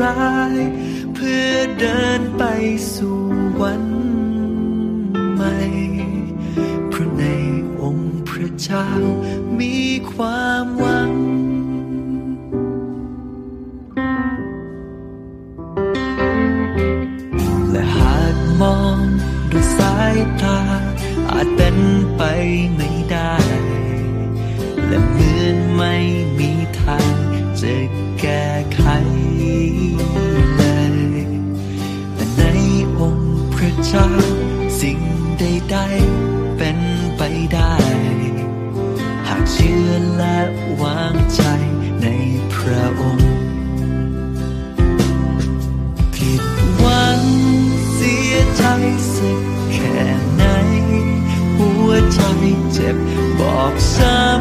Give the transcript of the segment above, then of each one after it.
ร้าย เพื่อเดินไปสู่วันใหม่เพราะในองค์พระเจ้ามีความหวังและหากมองด้วยสายตา อาจเป็นไปไม่ได้ และเหมือนไม่ ใดเป็นไปได้ หากเชื่อและวางใจในพระองค์ ผิดหวังเสียใจสักแค่ไหน หัวใจเจ็บบอกช้ำ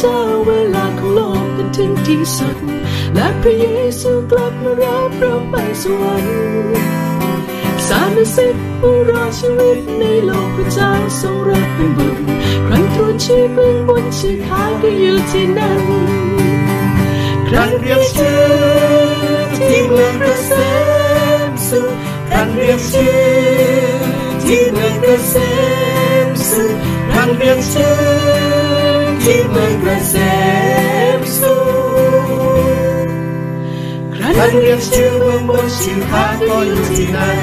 เจ้าเวลาของโลกกันถึงที่สุด และพระเยซูกลับมารับเราไปสวรรค์สารสิทธิ์ผู้รอดชีวิตในโลกพระเจ้าทรงรับเป็นบุตรครั้นตรวจชีพเบื้องบนชื่อท้ายก็อยู่ที่นั่นครั้นเรียกชื่อที่เมืองเกษมสุขครั้นเรียกชื่อที่เมืองเกษมสุขครั้นเรียกชื่อ เมืองกระเกษมสุขครั้นเรียกชื่อเมืองบนชื่อท้าก็อยู่ที่นั่น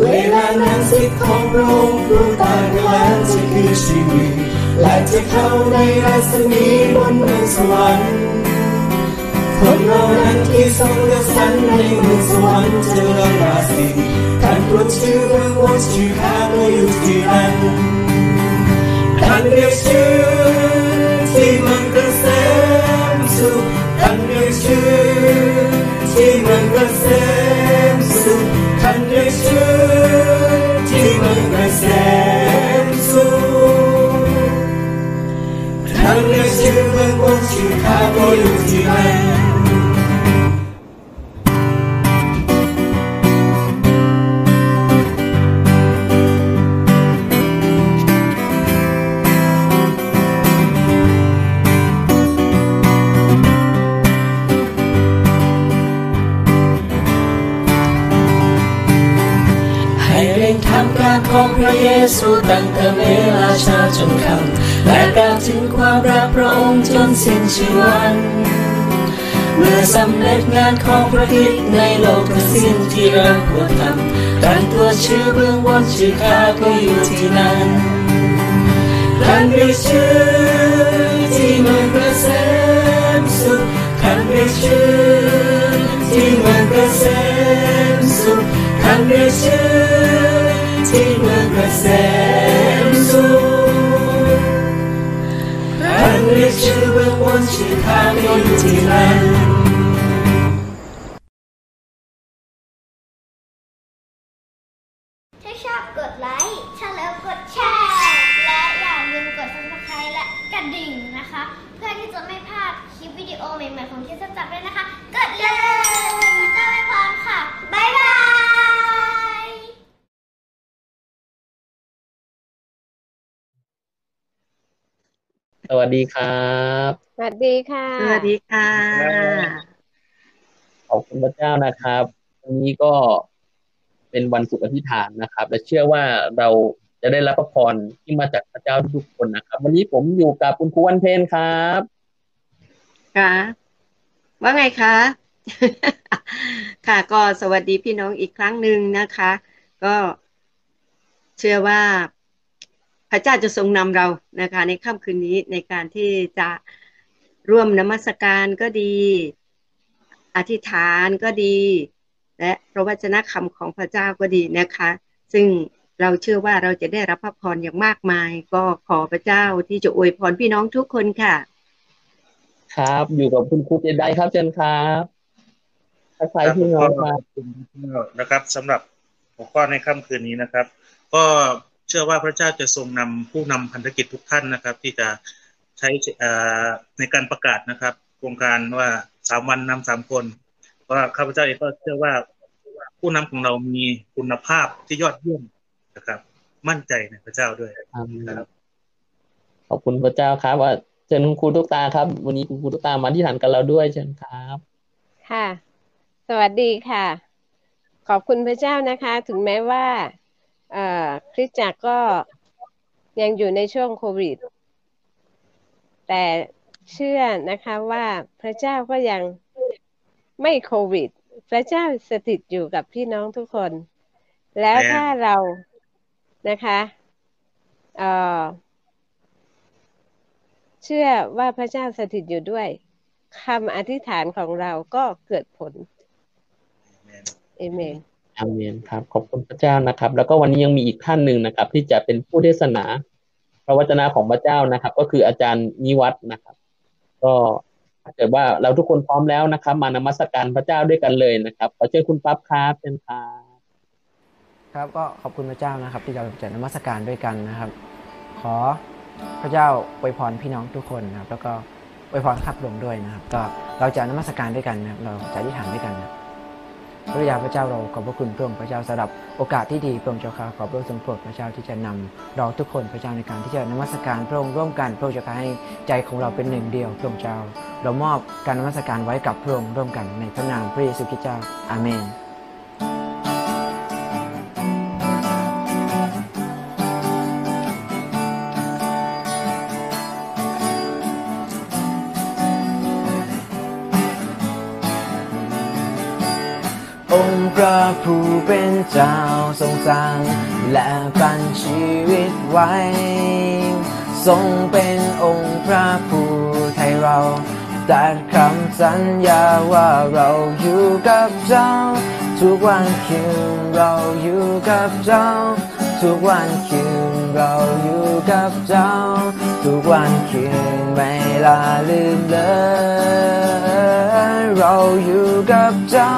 เวลานั้นสิทธิ์ของพระองค์ผู้ตายไปแล้วจะคือชีวิตและจะเข้าในรัศมีบนเมืองสวรรค์คนเรานั้นที่ทรงเลือกสรรในเมืองสวรรค์จะเลิศราศีการตรวจชื่อเมืองบนชื่อข้าก็อยู่ที่นั่น การเรียกชื่อที่เมืองเกษมสุขการเรียกชื่อที่เมืองเระเยซูตั้งแต่เวลาเช้าจนค่ำและกล่าวถึงความรักพระองค์จนสิ้นชีวันเมื่อสำเร็จงานของพระคิดในโลกทั้งสิ้นที่เราควรทำการตัวชื่อเบื้องบนชื่อข้าก็อยู่ที่นั้นคันเรียกชื่อที่เมืองเกษมสุขคันเรียกชื่อที่เมืองเกษมสุขคันเรียกชื่อเกษมสุขคันเรียกชื่อ เบื้องบนชื่ วัสดีครับ สวัสดีค่ะ สวัสดีค่ะ ขอบคุณพระเจ้านะครับวันนี้ก็เป็นวันสุขอธิษฐานนะครับ และเชื่อว่าเราจะได้รับพระพรที่มาจากพระเจ้าทุกคนนะครับ วันนี้ผมอยู่กับคุณครูวันเพนครับค่ะว่าไงคะ ค่ะ ก็สวัสดีพี่น้องอีกครั้งหนึ่งนะคะ ก็เชื่อว่าพ ระเจ้าจะทรงนำเรานะคะ ในค่ำคืนนี้ในการที่จะร่วมนมัสการก็ดี อธิษฐานก็ดี และพระวจนะคำของพระเจ้าก็ดีนะคะ ซึ่งเราเชื่อว่าเราจะได้รับพระพรอย่างมากมาย ก็ขอพระเจ้าที่จะอวยพรพี่น้องทุกคนค่ะ ครับอยู่กับคุณครูเจไดครับเชิญครับทักทายพี่น้องครับนะครับสำหรับหัวข้อในค่ำคืนนี้นะครับ ก็ เชื่อว่าพระเจ้าจะทรงนำผู้นำพันธกิจทุกท่านนะครับ ที่จะใช้เอ่อในการประกาศนะครับโครงการว่าสามวันนำสามคนเพราะว่าข้าพเจ้าเองก็เชื่อว่าผู้นำของเรามีคุณภาพที่ยอดเยี่ยมนะครับ มั่นใจในพระเจ้าด้วยอาเมนครับขอบคุณพระเจ้าครับว่าเชิญคุณครูทุกตาครับ วันนี้คุณครูทุกตามาที่ฐานกับเราด้วยเชิญครับ ค่ะ สวัสดีค่ะ ขอบคุณพระเจ้านะคะ ถึงแม้ว่าเอ่อ คริสตจักรก็ยังอยู่ในช่วงโควิด แต่เชื่อนะคะว่าพระเจ้าก็ยังไม่โควิด พระเจ้าสถิตอยู่กับพี่น้องทุกคน แล้วถ้าเรานะคะเอ่อเชื่อว่าพระเจ้าสถิตอยู่ด้วยคำอธิษฐานของเราก็เกิดผลเอเมน อาเมนครับ ขอบคุณพระเจ้านะครับ แล้วก็วันนี้ยังมีอีกท่านหนึ่งนะครับ ที่จะเป็นผู้เทศนา พระวจนะของพระเจ้านะครับ ก็คืออาจารย์นิวัฒนะครับ ก็ถ้าเกิดว่าเราทุกคนพร้อมแล้วนะครับ มานมัสการพระเจ้าด้วยกันเลยนะครับขอเชิญคุณปั๊บครับเชิญครับครับก็ขอบคุณพระเจ้านะครับ ที่เราจะนมัสการด้วยกันนะครับ ขอพระเจ้าอวยพรพี่น้องทุกคนนะครับ แล้วก็อวยพรข้าพระองด้วยนะครับ ก็เราจะนมัสการด้วยกันนะครับเราจะอธิษฐานด้วยกันนะครับ พระยาพระเจ้าเราขอบพระคุณพระองค์พระเจ้าสำหรับโอกาสที่ดีพระองค์เจ้าข้าขอพระองค์ทรงโปรดพระเจ้าที่จะนำเราทุกคนพระเจ้าในการที่จะนมัสการพระองค์ร่วมกันพระองค์จะให้ใจของเราเป็นหนึ่งเดียวพระองค์เจ้า เรามอบการนมัสการไว้กับพระองค์ร่วมกันในพระนามพระเยซูคริสต์เจ้าอาเมน สร้าง และปันชีวิตไว้ ทรงเป็นองค์พระผู้ไทยเราตัดคำสัญญาว่าเราอยู่กับเจ้า ทุกวันคืนเราอยู่กับเจ้า ทุกวันคืนเราอยู่กับเจ้า ทุกวันคืนไม่ลาลืมเลยเราอยู่กับเจ้า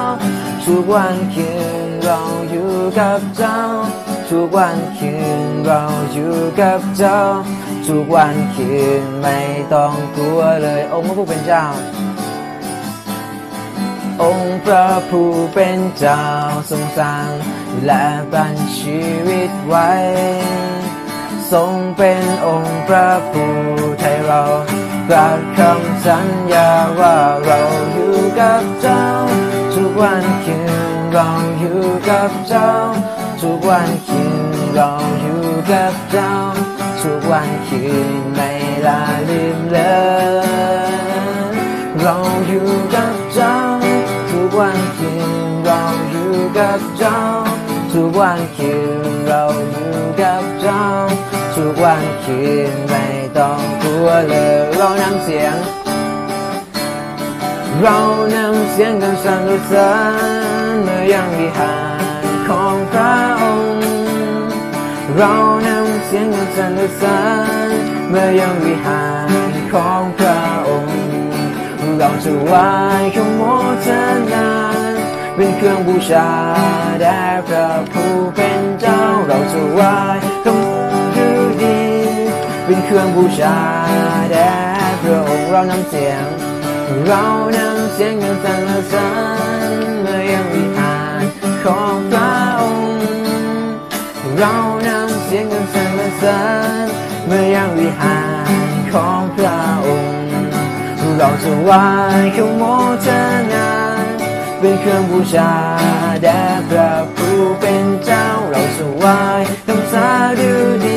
ทุกวันคืน เราอยู่กับเจ้า ทุกวันคืนเราอยู่กับเจ้า ทุกวันคืนไม่ต้องกลัวเลยองค์พระผู้เป็นเจ้า องค์พระผู้เป็นเจ้าทรงสร้างและบันชีวิตไว้ ทรงเป็นองค์พระผู้ไทยเรากราบคำสัญญาว่าเราอยู่กับเจ้า ทุกวันคืน เราอยู่กับเจ้า ทุกวันคืนเราอยู่กับเจ้า ทุกวันคืนไม่ลาลืมเลยเราอยู่กับเจ้า ทุกวันคืนเราอยู่กับเจ้า ทุกวันคืนเราอยู่กับเจ้า ทุกวันคืนไม่ต้องกลัวเลยเรานำเสียง เรานำเสียงกันสรรเสริญเมื่อยังวิหารของพระองค์ เรานำเสียงกันสรรเสริญเมื่อยังวิหารของพระองค์ เราจะไหวขโมทนาเป็นเครื่องบูชาแด่พระผู้เป็นเจ้า เราจะไหว้ขโมดูดี เป็นเครื่องบูชาแด่พระองค์เรานำเสียง เรานำเสียงกันสรรเสริญเมื่อยังวิหารของพระองค์เรานำเสียงกันสรรเสริญเมื่อยังวิหารของพระองค์เราจะไหว้ขโมทนาเป็นเครื่องบูชาแด่พระผู้เป็นเจ้าเราจะไหว้คำสาดูดี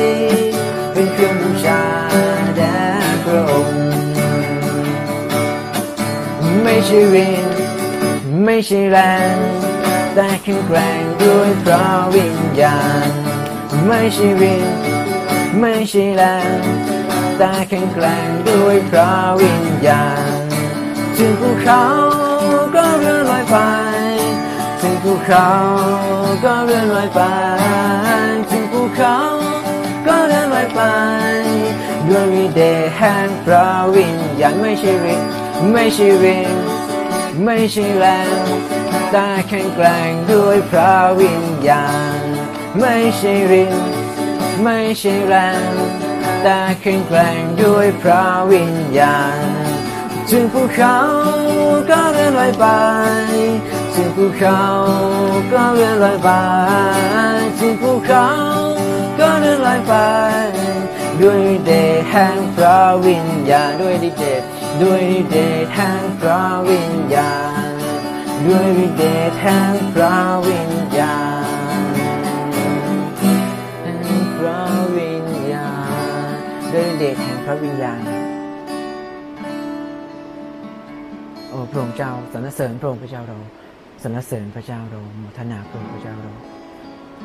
ใช่แรงแต่แข็งแกร่งด้วยพระวิญญาณ ไม่ใช่วินไม่ใช่แรงแต่แข็งแกร่งด้วยพระวิญญาณ ถึงภูเขาก็เลื่อนลอยไป ถึงภูเขาก็เลื่อนลอยไป ถึงภูเขาก็เลื่อนลอยไปด้วยวิเดชแห่งพระวิญญาณไม่ใช่วินไม่ใช่วิน ไม่ใช่แรงแต่แข็งแกร่งด้วยพระวิญญาณ ไม่ใช่รินไม่ใช่แรงแต่แข็งแกร่งด้วยพระวิญญาณ ถึงภูเขาก็เลื่อนลอยไป ถึงภูเขาก็เลื่อนลอยไป ถึงภูเขาก็เลื่อนลอยไป ด้วยฤทธิ์เดชแห่งพระวิญญาณด้วยฤทธิ์เดช ด้วยฤทธิ์เดชแห่งพระวิญญาณ ด้วยฤทธิ์เดชแห่งพระวิญญาณแห่งพระวิญญาณ ด้วยฤทธิ์เดชแห่งพระวิญญาณ โอ้พระองค์เจ้าสรรเสริญพระองค์พระเจ้าเราสรรเสริญพระเจ้าเราโมทนาพระองค์พระเจ้าเรา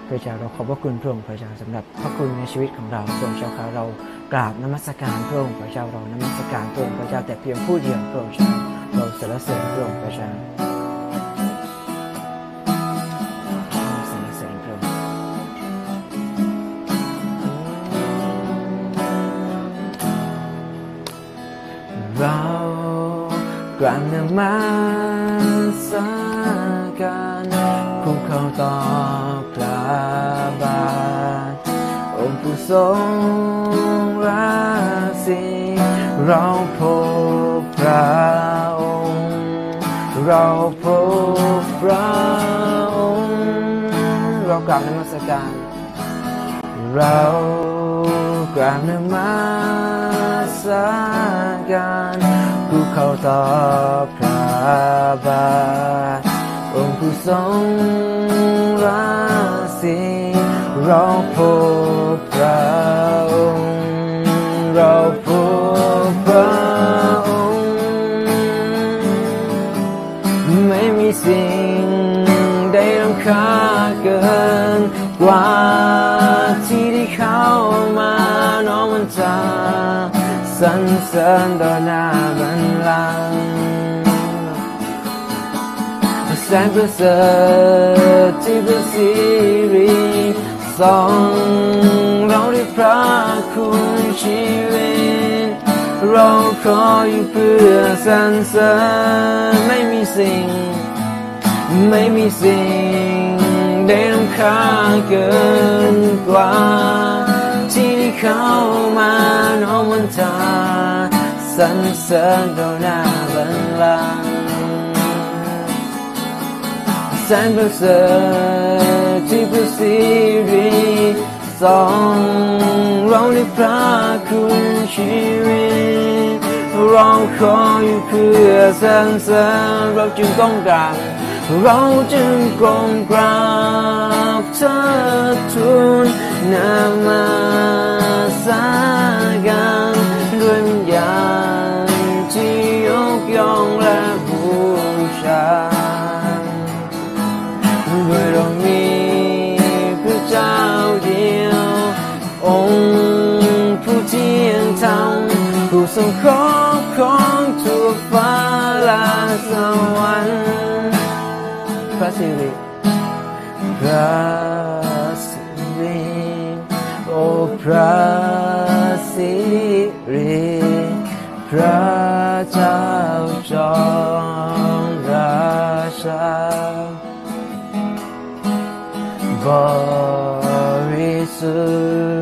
พระเจ้าเราขอบพระคุณพระองค์พระเจ้าสำหรับพระคุณในชีวิตของเราพระองค์เจ้าค่ะเรากราบนมัสการพระองค์พระเจ้าเรานมัสการพระองค์พระเจ้าแต่เพียงผู้เดียวพระองค์เจ้าเราสรรเสริญพระองค์พระเจ้าสรรเสริญพระองค์เรากราบนมัสการคุกเข่าต่อ บาทองค์ผู้ทรงราศีเราพบพระองค์ เราพบพระองค์เรากราบนมัสการเรากราบนมัสการผู้เข้าต่อพระบาทองค์ผู้ทรงรา ศีเราพบพระองค์เราพบพระองค์ไม่มีสิ่งใดรำค่าเกินกว่าที่ได้เข้ามาน้องมันจะสรรเสริญต่อหน้าบันลัง แสนประเสริฐที่พระสิริทรงเราได้พระคุณชีวิต เราขออยู่เพื่อสรรเสริญไม่มีสิ่ง ไม่มีสิ่งใดรำค่าเกินกว่า ที่เข้ามาน้องมันทาสรรเสริญต่อหน้าบันลัง แสนประเสริฐที่พระสิริทรงเราได้พระคุณชีวิตเราขออยู่เพื่อสรรเสริญเราจึงก้มกาบเราจึงก้มกราบเธอทูลนามาสากันด้ ผู้ทรงครอบครองทั่วฟ้าและสวรรค์พระสิริพระสิริโอ้พระสิริพระเจ้าจอมราชาบริสุทธิ์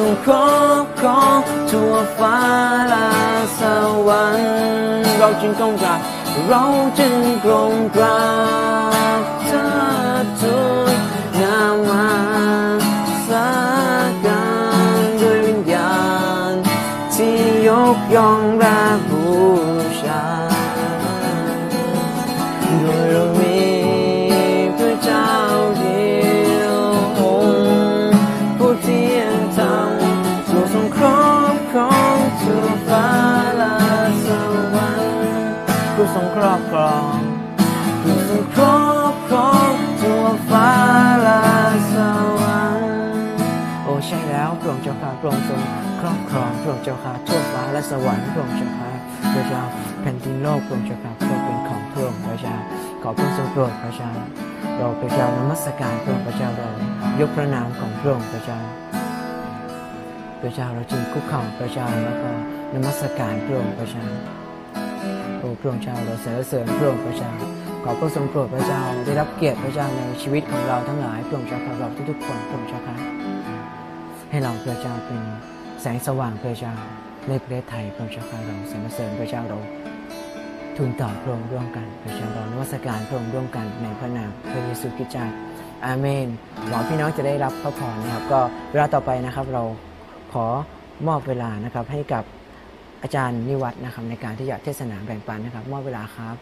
ส่งครอบครองทั่วฟ้าและสวรรค์เราจึงกลงกราบเราจึงกลงกราบเธอทุกนามาสักการด้วยวิญญาณที่ยกย่องแล ระองค์เจ้าค่ะพระองค์ทรงครอบครองพระองค์เจ้าค่ะทั่วฟ้าและสวรรค์พระองค์เจ้าค่ะพระเจ้าแผ่นดินโลกพระองค์เจ้าค่ะก็เป็นของพระองค์พระเจ้าขอพระองค์ทรงโปรดพระเจ้าเราพระเจ้านมัสการพระองค์พระเจ้าเรายกพระนามของพระองค์พระเจ้าพระเจ้าเราจึงคุกเข่าพระเจ้าแล้วก็นมัสการพระองค์พระเจ้าโอ้พระองค์เจ้าเราสรรเสริญพระองค์พระเจ้าขอพระองค์ทรงโปรดพระเจ้าได้รับเกียรติพระเจ้าในชีวิตของเราทั้งหลายพระองค์เจ้าของเราทุกๆคนพระองค์เจ้าค่ะ ให้เราพระเจ้าเป็นแสงสว่างพระเจ้าในประเทศไทยพระองค์เจ้าค่ะเราสรรเสริญพระเจ้าเราทูลต่อพระองค์ร่วมกันพระเจ้าเรานวัสการพระองค์ร่วมกันในพระนามพระเยซูคริสต์เจ้าอาเมนหวังพี่น้องจะได้รับพระพรนะครับ ก็เวลาต่อไปนะครับเราขอมอบเวลานะครับให้กับอาจารย์นิวัฒน์นะครับในการที่จะเทศนาแบ่งปันนะครับ มอบเวลาครับ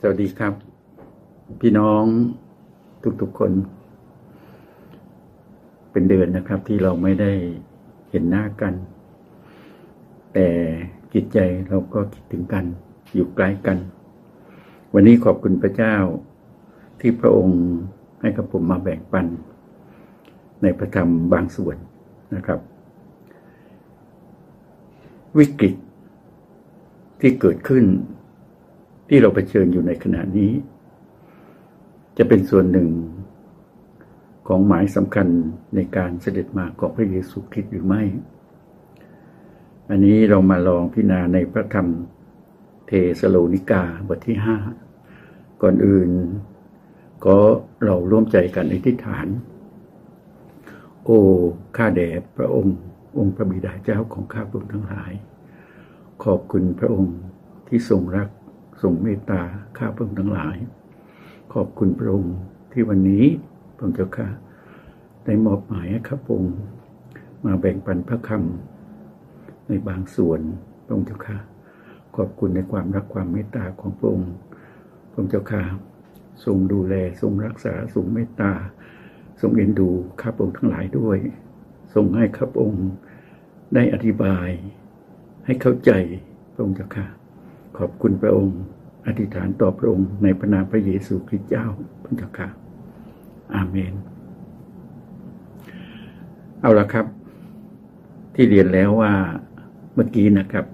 สวัสดีครับ พี่น้องทุกๆคน เป็นเดือนนะครับ ที่เราไม่ได้เห็นหน้ากัน แต่จิตใจเราก็คิดถึงกัน อยู่ใกล้กัน วันนี้ขอบคุณพระเจ้าที่พระองค์ให้กับผมมาแบ่งปัน ในพระธรรมบางส่วนนะครับ วิกฤตที่เกิดขึ้น ที่เราเผชิญอยู่ในขณะนี้ จะเป็นส่วนหนึ่ง ของหมายสำคัญในการเสด็จมาของพระเยซูคริสต์หรือไม่ อันนี้เรามาลองพิจารณาในพระธรรมเทสโลนิกาบทที่ห้าก่อนอื่น ก็เราร่วมใจกันอธิษฐาน โอ้ข้าแด่พระองค์ องค์พระบิดาเจ้าของข้าพระองค์ทั้งหลาย ขอบคุณพระองค์ที่ทรงรักทรงเมตตาข้าพระองค์ทั้งหลาย ขอบคุณพระองค์ที่วันนี้ พระองเจ้าข้าได้มอบหมายให้ข้าพระองค์มาแบ่งปันพระคำในบางส่วนพระองค์เจ้าข้าขอบคุณในความรักความเมตตาของพระองค์พระองเจ้าข้าทรงดูแลทรงรักษาทรงเมตตา ทรงเอ็นดูข้าพระองค์ทั้งหลายด้วย ทรงให้ข้าพระองค์ได้อธิบายให้เข้าใจพระองค์เจ้าค่ะขอบคุณพระองค์ อธิษฐานต่อพระองค์ในพระนามพระเยซูคริสต์เจ้าพระเจ้าค่ะ อาเมน เอาละครับ ที่เรียนแล้วว่าเมื่อกี้นะครับ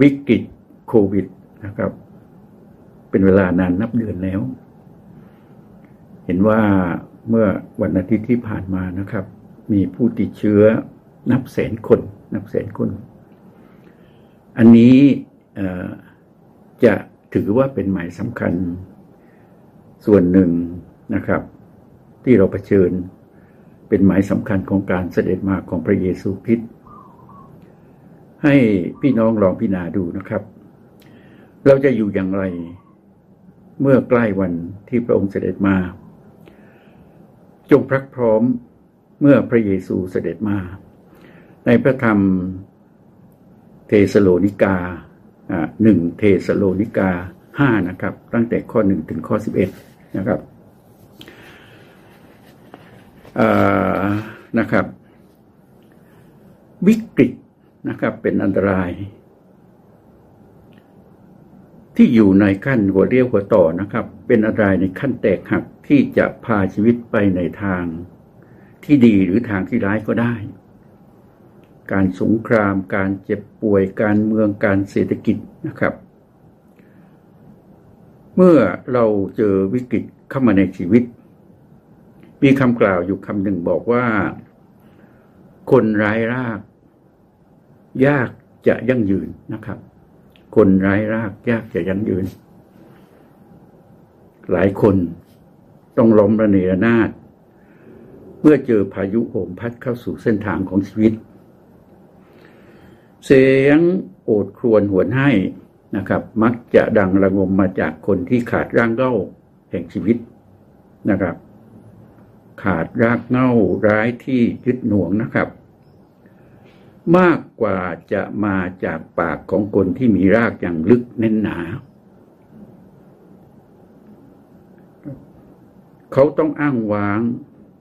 วิกฤตโควิดนะครับ เป็นเวลานานนับเดือนแล้ว เห็นว่าเมื่อวันอาทิตย์ที่ผ่านมานะครับ มีผู้ติดเชื้อนับแสนคน นับแสนคน อันนี้จะถือว่าเป็นหมายสำคัญส่วนหนึ่ง นะครับ ที่เราเผชิญเป็นหมายสำคัญของการเสด็จมาของพระเยซูคริสต์ให้พี่น้องลองพิจารณาดูนะครับ เราจะอยู่อย่างไร เมื่อใกล้วันที่พระองค์เสด็จมา จงพรักพร้อมเมื่อพระเยซูเสด็จมา ในพระธรรมเทสโลนิกาหนึ่งเทสโลนิกาห้านะครับ ตั้งแต่ข้อหนึ่งถึงข้อสิบเอ็ดนะครับ นะครับ วิกฤตนะครับ เป็นอันตราย ที่อยู่ในขั้นหัวเรียวหัวต่อนะครับ เป็นอันตรายในขั้นแตกหักที่จะพาชีวิตไปในทางที่ดีหรือทางที่ร้ายก็ได้ การสงคราม การเจ็บป่วย การเมืองการเศรษฐกิจนะครับ เมื่อเราเจอวิกฤตเข้ามาในชีวิต มีคำกล่าวอยู่คำหนึ่งบอกว่า คนร้ายราก ยากจะยั่งยืนนะครับ คนร้ายรากยากจะยั่งยืน หลายคนต้องล้มระเนระนาดเมื่อเจอพายุโหมพัดเข้าสู่เส้นทางของชีวิต เสียงโอดครวญหวนให้นะครับ มักจะดังระงมมาจากคนที่ขาดร่างเง่าแห่งชีวิตนะครับ ขาดรากเง่าร้ายที่ยึดหน่วงนะครับ มากกว่าจะมาจากปากของคนที่มีรากอย่างลึกแน่นหนาเขาต้องอ้างว้าง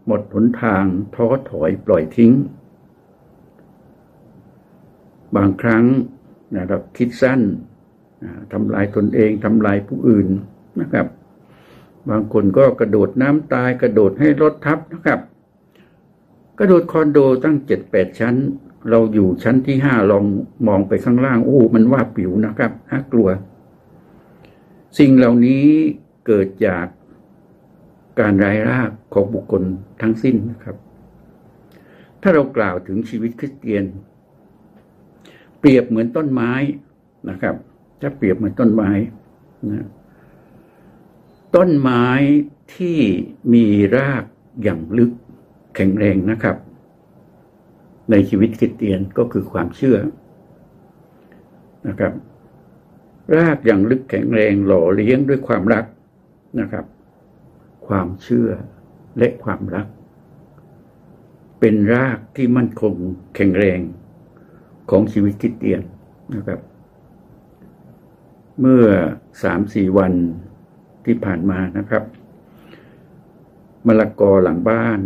หมดหนทางท้อถอยปล่อยทิ้ง บางครั้งนะครับคิดสั้นทำลายตนเองทำลายผู้อื่นนะครับ บางคนก็กระโดดน้ำตายกระโดดให้รถทับนะครับ กระโดดคอนโดตั้งเจ็ดแปดชั้น เราอยู่ชั้นที่ห้าลองมองไปข้างล่างโอ้มันว่าปิวนะครับน่ากลัว สิ่งเหล่านี้เกิดจากการรายรากของบุคคลทั้งสิ้นนะครับ ถ้าเรากล่าวถึงชีวิตคริสเตียน เปรียบเหมือนต้นไม้นะครับถ้าเปรียบเหมือนต้นไม้นะ ต้นไม้ที่มีรากอย่างลึกแข็งแรงนะครับ ในชีวิตคริสเตียนก็คือความเชื่อนะครับ รากอย่างลึกแข็งแรงหล่อเลี้ยงด้วยความรักนะครับ ความเชื่อและความรัก เป็นรากที่มั่นคงแข็งแรงของชีวิตคริสเตียนนะครับ เมื่อสามสี่วัน ที่ผ่านมานะครับมะละกอหลังบ้าน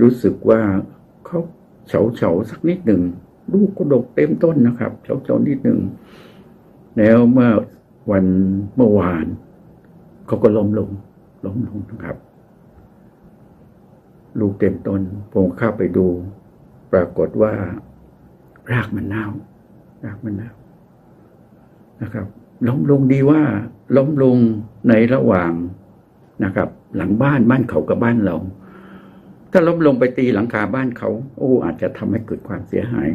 รู้สึกว่าเขาเฉาเฉาสักนิดหนึ่งลูกก็ดกเต็มต้นนะครับ เฉาเฉานิดหนึ่งแล้วเมื่อวันเมื่อวานเขาก็ล้มลงล้มลงนะครับ ลูกเต็มต้นผมเข้าไปดู ปรากฏว่ารากมันเน่ารากมันเน่านะครับ ล้มลงดีว่า ล้มลงในระหว่างนะครับ หลังบ้านบ้านเขากับบ้านเรา ถ้าล้มลงไปตีหลังคาบ้านเขา โอ้อาจจะทำให้เกิดความเสียหาย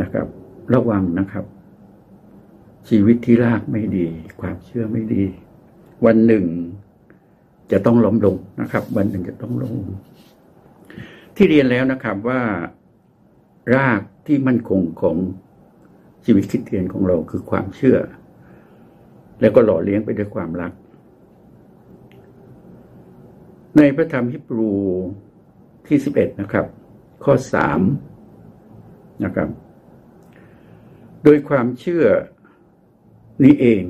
นะครับ ระวังนะครับ ชีวิตที่รากไม่ดี ความเชื่อไม่ดี วันหนึ่ง จะต้องล้มลงนะครับ วันหนึ่งจะต้องล้มที่เรียนแล้วนะครับว่ารากที่มั่นคงของ ชีวิตคิดเตียนของเราคือความเชื่อ แล้วก็หล่อเลี้ยงไปด้วยความรัก ในพระธรรมฮิบรูที่สิบเอ็ดนะครับ ข้อสามนะครับ โดยความเชื่อนี้เอง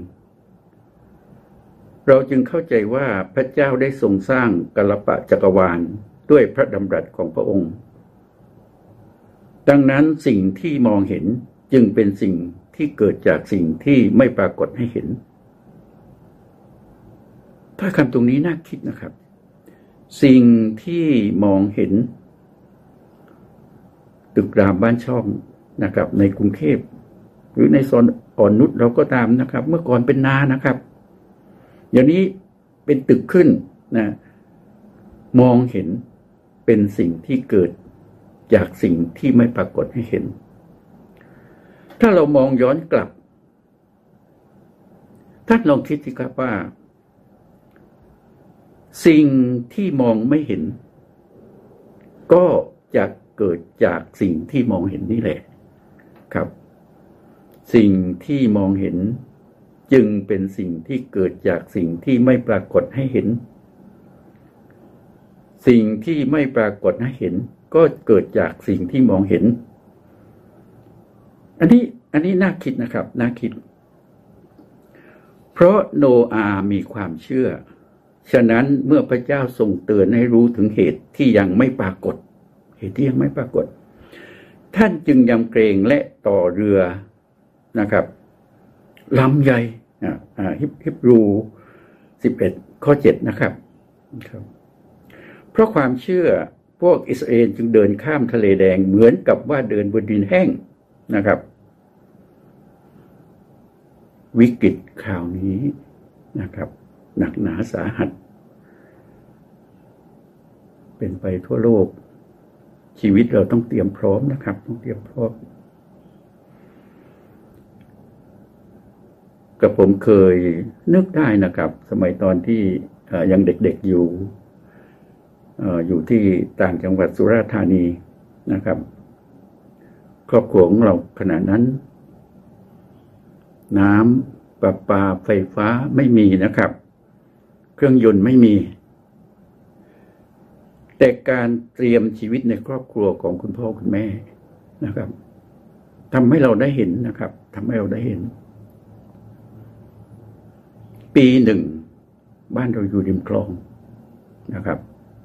เราจึงเข้าใจว่าพระเจ้าได้ทรงสร้างกลปะจักรวาลด้วยพระดำรัสของพระองค์ ดังนั้นสิ่งที่มองเห็น จึงเป็นสิ่งที่เกิดจากสิ่งที่ไม่ปรากฏให้เห็นถ้าคำตรงนี้น่าคิดนะครับ สิ่งที่มองเห็น ตึกรามบ้านช่องนะครับ ในกรุงเทพหรือในโซนอ่อนนุชเราก็ตามนะครับ เมื่อก่อนเป็นนานะครับเดี๋ยวนี้เป็นตึกขึ้นนะมองเห็นเป็นสิ่งที่เกิดจากสิ่งที่ไม่ปรากฏให้เห็น ถ้าเรามองย้อนกลับท่านลองคิดสิครับว่า สิ่งที่มองไม่เห็น ก็จะเกิดจากสิ่งที่มองเห็นนี่แหละครับ สิ่งที่มองเห็น จึงเป็นสิ่งที่เกิดจากสิ่งที่ไม่ปรากฏให้เห็น สิ่งที่ไม่ปรากฏให้เห็น ก็เกิดจากสิ่งที่มองเห็น อันนี้อันนี้น่าคิดนะครับ น่าคิด เพราะโนอามีความเชื่อ ฉะนั้นเมื่อพระเจ้าทรงเตือนให้รู้ถึงเหตุที่ยังไม่ปรากฏ เหตุที่ยังไม่ปรากฏ ท่านจึงยำเกรงและต่อเรือนะครับลำใหญ่ฮิบฮิบรูสิบเอ็ดข้อเจ็ดนะครับครับ เพราะความเชื่อพวกอิสราเอลจึงเดินข้ามทะเลแดงเหมือนกับว่าเดินบนดินแห้ง นะครับ วิกฤตคราวนี้นะครับ หนักหนาสาหัส เป็นไปทั่วโลก ชีวิตเราต้องเตรียมพร้อมนะครับ ต้องเตรียมพร้อมกับผมเคยนึกได้นะครับ สมัยตอนที่ยังเด็กๆอยู่อยู่ที่ต่างจังหวัดสุราษฎร์ธานีนะครับ ครอบครัวของเราขณะนั้น น้ำประปาไฟฟ้าไม่มีนะครับ เครื่องยนต์ไม่มี แต่การเตรียมชีวิตในครอบครัวของคุณพ่อคุณแม่นะครับทำให้เราได้เห็นนะครับทำให้เราได้เห็น ปีหนึ่ง บ้านเราอยู่ริมคลองนะครับ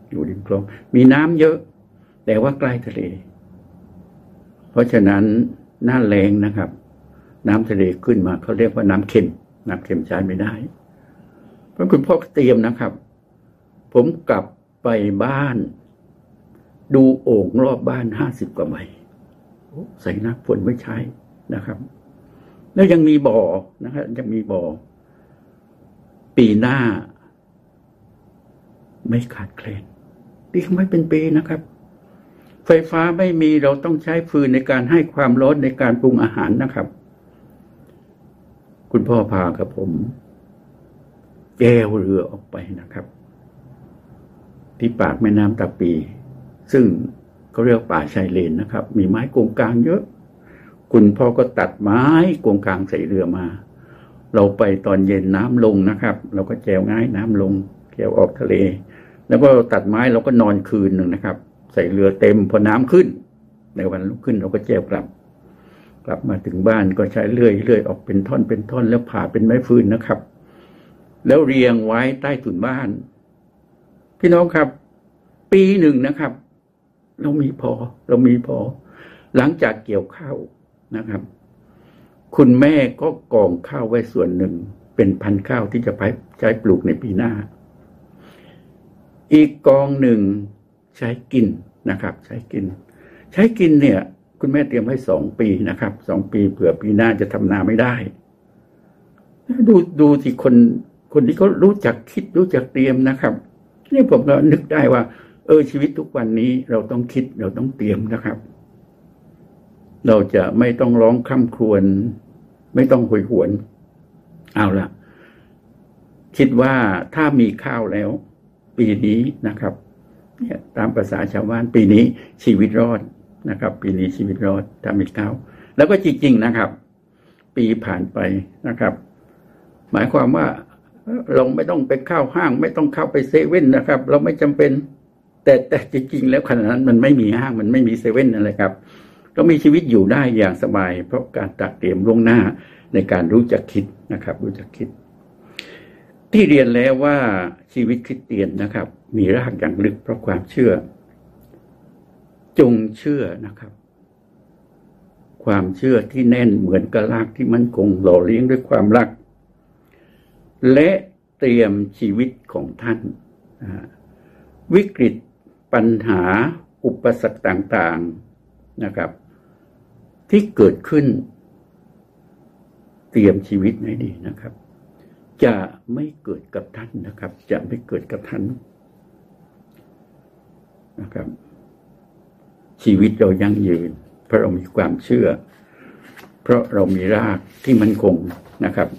อยู่ริมคลอง มีน้ำเยอะ แต่ว่าใกล้ทะเล เพราะฉะนั้นหน้าแรงนะครับ น้ำทะเลขึ้นมาเขาเรียกว่าน้ำเค็ม น้ำเค็มใช้ไม่ได้ เพราะคุณพ่อเตรียมนะครับ ผมกลับไปบ้าน ดูโอ่งรอบบ้านห้าสิบกว่าใบใส่น้ำฝนไม่ใช้นะครับ แล้วยังมีบ่อนะครับยังมีบ่อ ปีหน้า ไม่ขาดแคลนปีไม่เป็นปีนะครับ ฟฟ้าไม่มีเราต้องใช้ฟืนในการให้ความร้อนในการปรุงอาหารนะครับ คุณพ่อพากับผมแกวเรือออกไปนะครับ ที่ปากแม่น้ำตาปี ซึ่งเขาเรียกป่าชายเลนนะครับ มีไม้กงกลางเยอะ คุณพ่อก็ตัดไม้กงกลางใส่เรือมา เราไปตอนเย็นน้ำลงนะครับ เราก็แจวง่ายน้ำลงแจวออกทะเล แล้วก็ตัดไม้เราก็นอนคืนหนึ่งนะครับ ใส่เรือเต็มพอน้ำขึ้น ในวันลุกขึ้นเราก็แจวกลับ กลับมาถึงบ้านก็ใช้เลื่อยเลื่อยออกเป็นท่อนเป็นท่อนแล้วผ่าเป็นไม้ฟืนนะครับ แล้วเรียงไว้ใต้ถุนบ้าน พี่น้องครับ ปีหนึ่งนะครับ เรามีพอ เรามีพอ หลังจากเกี่ยวข้าวนะครับ คุณแม่ก็กองข้าวไว้ส่วนหนึ่ง เป็นพันข้าวที่จะไปใช้ปลูกในปีหน้าอีกกองหนึ่ง ใช้กินนะครับ ใช้กิน ใช้กินเนี่ย คุณแม่เตรียมไว้สองปีนะครับสองปีเผื่อปีหน้าจะทำนาไม่ได้ ดูดูที่คนคนที่เขารู้จักคิดรู้จักเตรียมนะครับนี่ผมก็นึกได้ว่า เออชีวิตทุกวันนี้เราต้องคิดเราต้องเตรียมนะครับ เราจะไม่ต้องร้องคร่ำครวญไม่ต้องหวยหวน เอาละคิดว่าถ้ามีข้าวแล้ว ปีนี้นะครับ เนี่ยตามภาษาชาวบ้านปีนี้ชีวิตรอดนะครับ ปีนี้ชีวิตรอดถ้ามีข้าแล้วก็จริง ๆนะครับ ปีผ่านไปนะครับ หมายความว่าเราไม่ต้องไปเข้าห้าง ไม่ต้องเข้าไปเซเว่นนะครับ เราไม่จำเป็น แต่แต่จริง ๆ แล้วขณะนั้นมันไม่มีห้างมันไม่มีเซเว่นอะไรครับก็มีชีวิตอยู่ได้อย่างสบาย เพราะการตัดเตรียมล่วงหน้าในการรู้จักคิดนะครับ รู้จักคิด ที่เรียนแล้วว่าชีวิตคริสเตียนนะครับ มีรากอย่างลึกเพราะความเชื่อ จงเชื่อนะครับ ความเชื่อที่แน่นเหมือนกระลากที่มั่นคงหล่อเลี้ยงด้วยความรัก และเตรียมชีวิตของท่าน วิกฤตปัญหาอุปสรรคต่างๆนะครับ ที่เกิดขึ้น เตรียมชีวิตให้ดีนะครับ จะไม่เกิดกับท่านนะครับ จะไม่เกิดกับท่านนะครับ ชีวิตเรายั่งยืน เพราะเรามีความเชื่อ เพราะเรามีรากที่มั่นคงนะครับ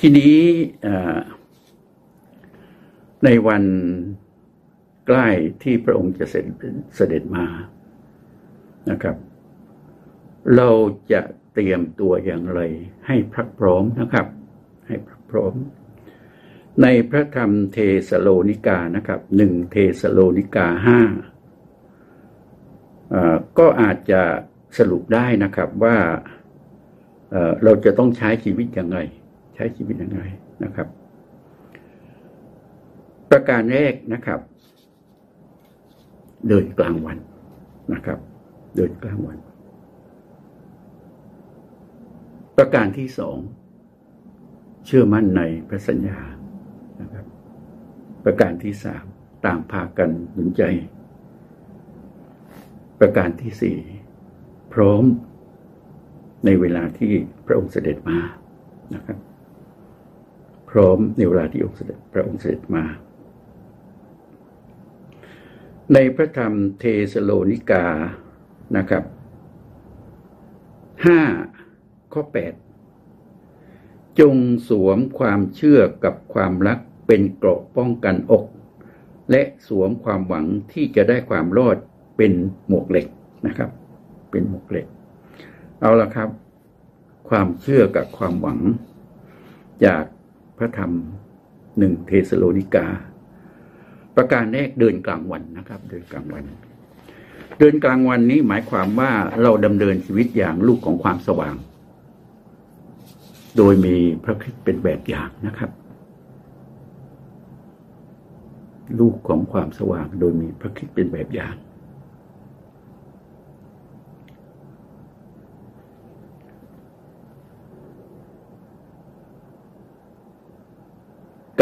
ทีนี้ในวันใกล้ที่พระองค์จะเสด็จมานะครับ เราจะเตรียมตัวอย่างไรให้พรักพร้อมนะครับ ให้พร้อม ในพระธรรมเทสโลนิกานะครับหนึ่งเทสโลนิกาห้าก็อาจจะสรุปได้นะครับว่าเราจะต้องใช้ชีวิตยังไง ใช้ชีวิตยังไงนะครับ ประการแรกนะครับ เดินกลางวันนะครับ เดินกลางวัน ประการที่สอง เชื่อมั่นในพระสัญญานะครับ ประการที่สามต่างพากันหนุนใจ ประการที่สี่พร้อมในเวลาที่พระองค์เสด็จมานะครับ พร้อมในเวลาที่องค์เสด็จพระองค์เสด็จมา ในพระธรรมเทสโลนิกานะครับห้าข้อแปด จงสวมความเชื่อกับความรักเป็นเกราะป้องกันอก และสวมความหวังที่จะได้ความรอดเป็นหมวกเหล็กนะครับ เป็นหมวกเหล็ก เอาละครับ ความเชื่อกับความหวัง จากพระธรรมหนึ่งเทสโลนิกา ประการแรกเดินกลางวันนะครับ เดินกลางวัน เดินกลางวันนี้หมายความว่าเราดำเนินชีวิตอย่างลูกของความสว่าง โดยมีพระคิดเป็นแบบอย่างนะครับ ลูกของความสว่างโดยมีพระคิดเป็นแบบอย่าง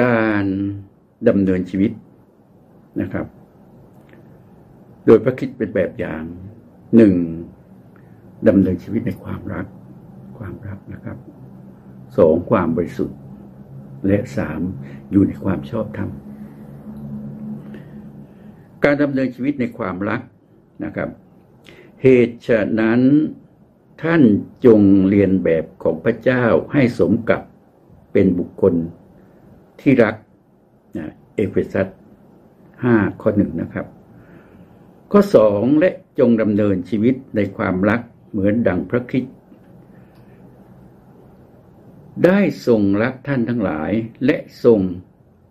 การดำเนินชีวิตนะครับ โดยพระคิดเป็นแบบอย่างหนึ่งดำเนินชีวิตในความรักความรักนะครับ สองความบริสุทธิ์ และสามอยู่ในความชอบธรรม การดำเนินชีวิตในความรักนะครับ เหตุฉะนั้นท่านจงเรียนแบบของพระเจ้าให้สมกับเป็นบุคคลที่รักนะเอเฟซัสห้าข้อหนึ่งนะครับ ข้อสองและจงดำเนินชีวิตในความรักเหมือนดังพระคิด ได้ทรงรักท่านทั้งหลาย และทรง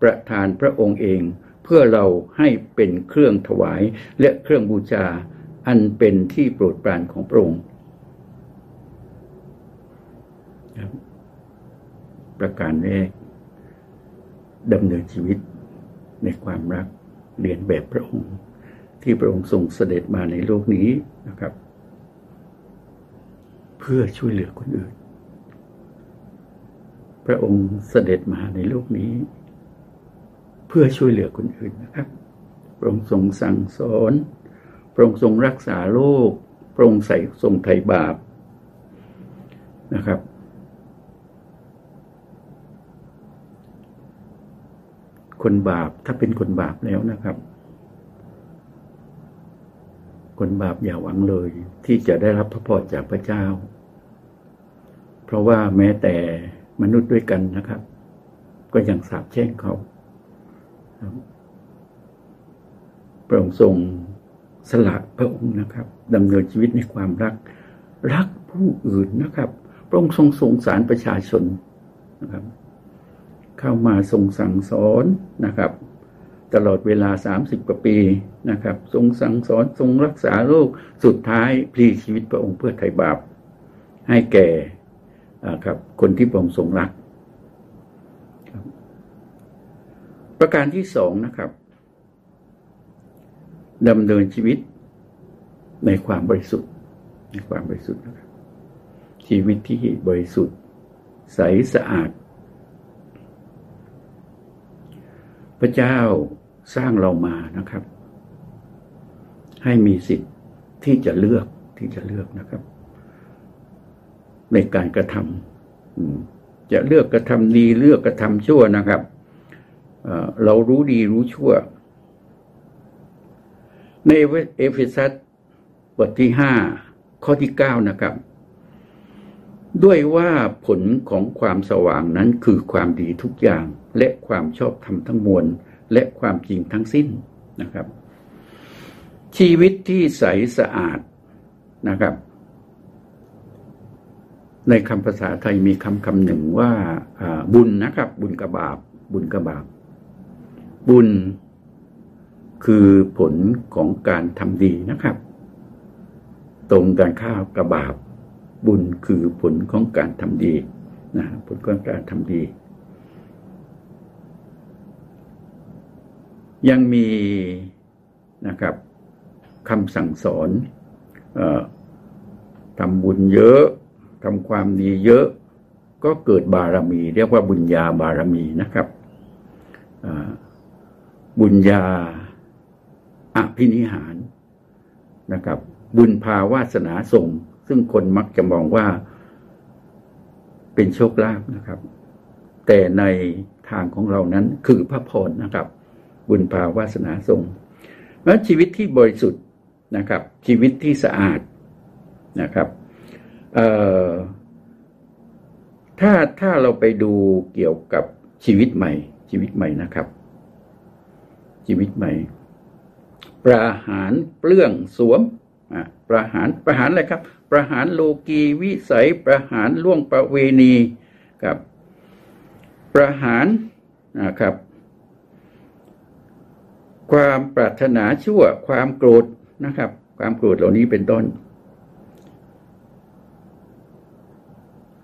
ประทานพระองค์เอง เพื่อเราให้เป็นเครื่องถวายและเครื่องบูชาอันเป็นที่โปรดปรานของพระองค์ประการแรกดำเนินชีวิตในความรักเรียนแบบพระองค์ ที่พระองค์ทรงเสด็จมาในโลกนี้นะครับ เพื่อช่วยเหลือคนอื่น พระองค์เสด็จมาในโลกนี้ เพื่อช่วยเหลือคนอื่นนะครับ พระองค์ทรงสั่งสอน พระองค์ทรงรักษาโลก พระองค์ใส่ทรงไถ่บาปนะครับ คนบาปถ้าเป็นคนบาปแล้วนะครับ คนบาปอย่าหวังเลย ที่จะได้รับพระพรจากพระเจ้า เพราะว่าแม้แต่ มนุษย์ด้วยกันนะครับ ก็ยังสาบแช่งเขาพระองค์ทรงสละพระองค์นะครับดำเนินชีวิตในความรัก รักผู้อื่นนะครับ พระองค์ทรงสงสารประชาชนนะครับ เข้ามาทรงสั่งสอนนะครับ ตลอดเวลาสามสิบกว่าปีนะครับ ทรงสั่งสอนทรงรักษาโรคสุดท้ายพลีชีวิตพระองค์เพื่อไถ่บาปให้แก่ ครับคนที่พระองค์ทรงรัก ประการที่สองนะครับดำเนินชีวิตในความบริสุทธิ์ในความบริสุทธิ์นะครับชีวิตที่บริสุทธิ์ ใสสะอาด พระเจ้าสร้างเรามานะครับ ให้มีสิทธิ์ที่จะเลือกที่จะเลือกนะครับ ในการกระทำจะเลือกกระทำดีเลือกกระทำชั่วนะครับเรารู้ดีรู้ชั่ว ในเอเฟซัสบทที่ห้าข้อที่เก้านะครับ ด้วยว่าผลของความสว่างนั้นคือความดีทุกอย่าง และความชอบธรรมทั้งมวล และความจริงทั้งสิ้นนะครับ ชีวิตที่ใสสะอาดนะครับ ในคำภาษาไทยมีคำคำหนึ่งว่าบุญนะครับ บุญกับบาป บุญกับบาป บุญคือผลของการทำดีนะครับ ตรงกันข้าวกับบาป บุญคือผลของการทำดีนะผลของการทำดี ยังมีนะครับคำสั่งสอนอทำบุญเยอะ ทำความดีเยอะก็เกิดบารมี เรียกว่าบุญญาบารมีนะครับ บุญญาอภินิหารนะครับ บุญภาวาสนาส่ง ซึ่งคนมักจะมองว่าเป็นโชคลาภนะครับ แต่ในทางของเรานั้นคือพระพรนะครับ บุญภาวาสนาส่งเพราะชีวิตที่บริสุทธิ์นะครับ ชีวิตที่สะอาดนะครับ เอ่อถ้าถ้าเราไปดูเกี่ยวกับชีวิตใหม่ ชีวิตใหม่นะครับ ชีวิตใหม่ ประหารเปลื้องสวมประหารประหารอะไรครับ ประหารโลกีวิสัย ประหารล่วงประเวณีครับ ประหารนะครับ ความปรารถนาชั่วความโกรธนะครับ ความโกรธเหล่านี้เป็นต้น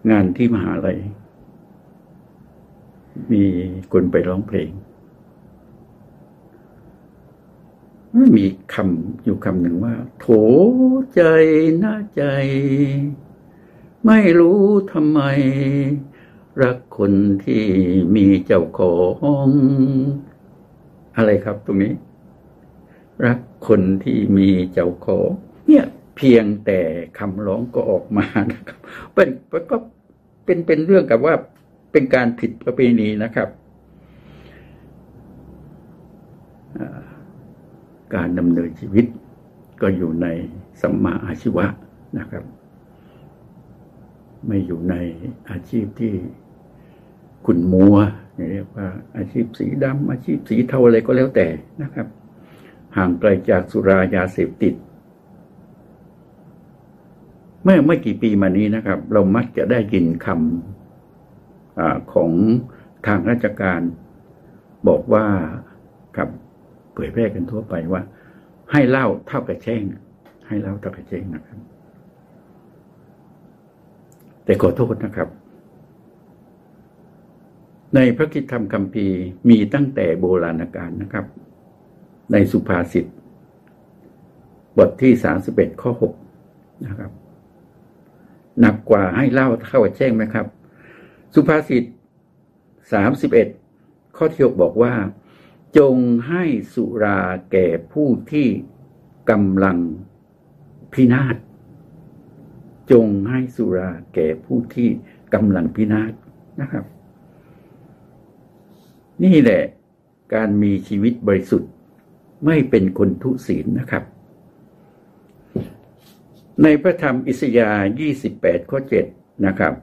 งานที่มหาลัย มีคนไปร้องเพลง มีคำอยู่คำหนึ่งว่า โถใจน่าใจ ไม่รู้ทำไม รักคนที่มีเจ้าของอะไรครับตรงนี้ รักคนที่มีเจ้าของเนี่ย เพียงแต่คำร้องก็ออกมานะครับเป็นก็เป็นเป็นเรื่องกับว่าเป็นการผิดประเพณีนะครับการดำเนินชีวิตก็อยู่ในสัมมาอาชีวะนะครับ ไม่อยู่ในอาชีพที่ขุนมัวเรียกว่าอาชีพสีดำอาชีพสีเทาอะไรก็แล้วแต่นะครับ ห่างไกลจากสุรายาเสพติด เมื่อไม่กี่ปีมานี้นะครับ เรามักจะได้ยินคำอของทางราชการบอกว่าครับผยแพร่กันทั่วไปว่า ให้เล่าเท่ากับแช่ง ให้เล่าเท่ากับแช่งนะครับ แต่ขอโทษนะครับ ในพระคิดธรรมคำพีมีตั้งแต่โบราณกาลนะครับ ในสุภาษิตบทที่สามสิบเอ็ดข้อหกนะครับ หนักกว่าให้เล่าเท่าแช่งไหมครับ สุภาษิตสามสิบเอ็ดข้อที่หกบอกว่า จงให้สุราแก่ผู้ที่กำลังพินาศจงให้สุราแก่ผู้ที่กำลังพินาศนะครับ นี่แหละ การมีชีวิตบริสุทธิ์ไม่เป็นคนทุศีลนะครับ ในพระธรรมอิสยาห์28 ข้อ 7 นะครับ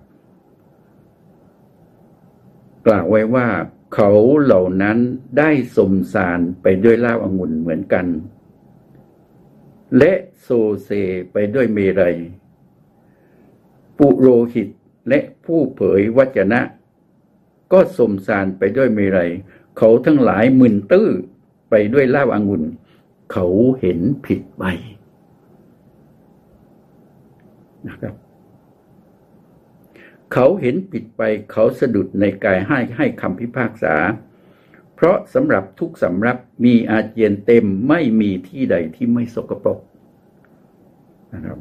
กล่าวไว้ว่าเขาเหล่านั้นได้สมสารไปด้วยลาบองุ่นเหมือนกัน และโซเซไปด้วยเมรัย ปุโรหิตและผู้เผยวจนะ ก็สมสารไปด้วยเมรัย เขาทั้งหลายมึนตื้อไปด้วยลาบองุ่น เขาเห็นผิดไป นะครับ เขาเห็นผิดไปเขาสะดุดในกายให้ให้คำพิพากษา เพราะสำหรับทุกสำรับมีอาเจียนเต็มไม่มีที่ใดที่ไม่สกปรกนะครับ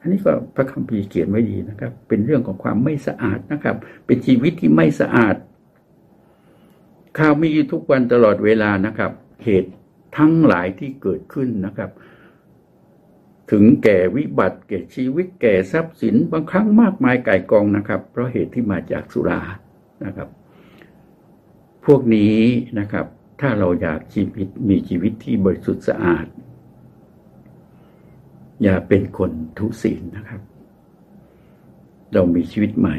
อันนี้ก็พระคัมภีร์เขียนไว้ดีนะครับ เป็นเรื่องของความไม่สะอาดนะครับ เป็นชีวิตที่ไม่สะอาดข่าวมีอยู่ทุกวันตลอดเวลานะครับ เหตุทั้งหลายที่เกิดขึ้นนะครับ ถึงแก่วิบัติแก่ชีวิตแก่ทรัพย์สินบางครั้งมากมายไก่กองนะครับ เพราะเหตุที่มาจากสุรานะครับ พวกนี้นะครับ ถ้าเราอยากชีวิตมีชีวิตที่บริสุทธิ์สะอาด อย่าเป็นคนทุศีลนะครับ เรามีชีวิตใหม่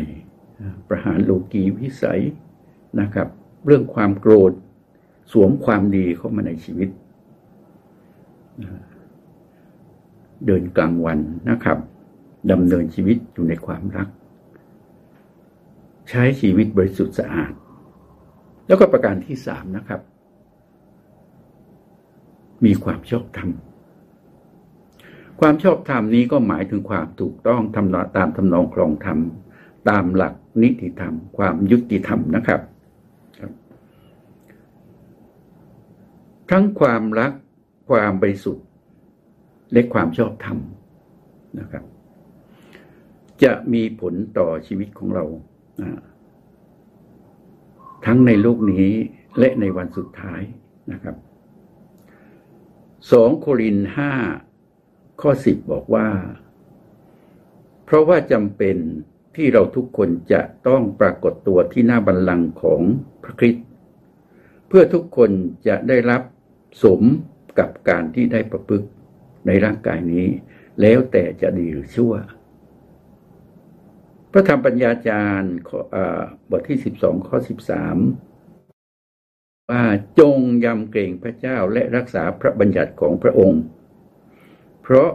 ประหารโลกีวิสัยนะครับ เรื่องความโกรธสวมความดีเข้ามาในชีวิต เดินกลางวันนะครับดำเนินชีวิตอยู่ในความรัก ใช้ชีวิตบริสุทธิ์สะอาด แล้วก็ประการที่สามนะครับ มีความชอบธรรมความชอบธรรมนี้ก็หมายถึงความถูกต้องทำตามทำนองครองธรรม ตามหลักนิติธรรม ความยุติธรรมนะครับ ทั้งความรักความบริสุทธิ์ และความชอบธรรมนะครับ จะมีผลต่อชีวิตของเรา ทั้งในโลกนี้และในวันสุดท้ายนะครับสองโครินห้าข้อสิบบอกว่า เพราะว่าจำเป็นที่เราทุกคนจะต้องปรากฏตัวที่หน้าบัลลังก์ของพระคริสต์เพื่อทุกคนจะได้รับสมกับการที่ได้ประพฤติ ในร่างกายนี้ แล้วแต่จะดีหรือชั่ว พระธรรมปัญญาจารย์บทที่สิบสองข้อสิบสามว่าจงยำเกรงพระเจ้าและรักษาพระบัญญัติของพระองค์ เพราะ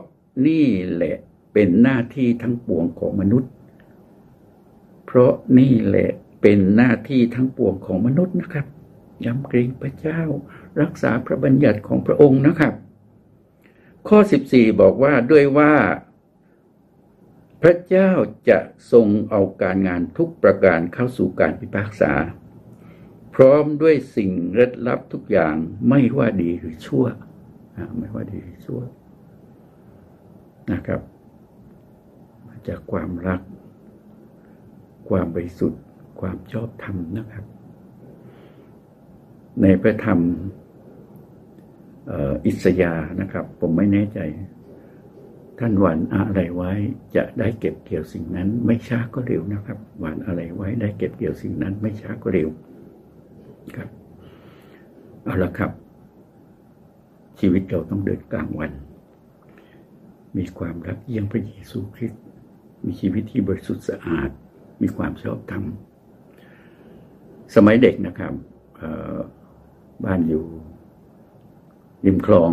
นี่แหละเป็นหน้าที่ทั้งปวงของมนุษย์ เพราะนี่แหละเป็นหน้าที่ทั้งปวงของมนุษย์นะครับยำเกรงพระเจ้า รักษาพระบัญญัติของพระองค์นะครับ ข้อ 14 บอกว่าด้วยว่า พระเจ้าจะทรงเอาการงานทุกประการเข้าสู่การพิพากษา พร้อมด้วยสิ่งเร็ดลับทุกอย่างไม่ว่าดีหรือชั่ว ไม่ว่าดีหรือชั่วนะครับ มาจากความรัก ความบริสุทธิ์ ความชอบธรรมนะครับ ในพระธรรม อิสยานะครับ ผมไม่แน่ใจ ท่านหวานอะไรไว้จะได้เก็บเกี่ยวสิ่งนั้น ไม่ช้าก็เร็วนะครับ หวานอะไรไว้ได้เก็บเกี่ยวสิ่งนั้น ไม่ช้าก็เร็วครับเอาละครับ ชีวิตเราต้องเดินกลางวัน มีความรักเยี่ยงพระเยซูคริสต์มีชีวิตที่บริสุทธิ์สะอาด มีความชอบธรรมสมัยเด็กนะครับบ้านอยู่ ริมคลอง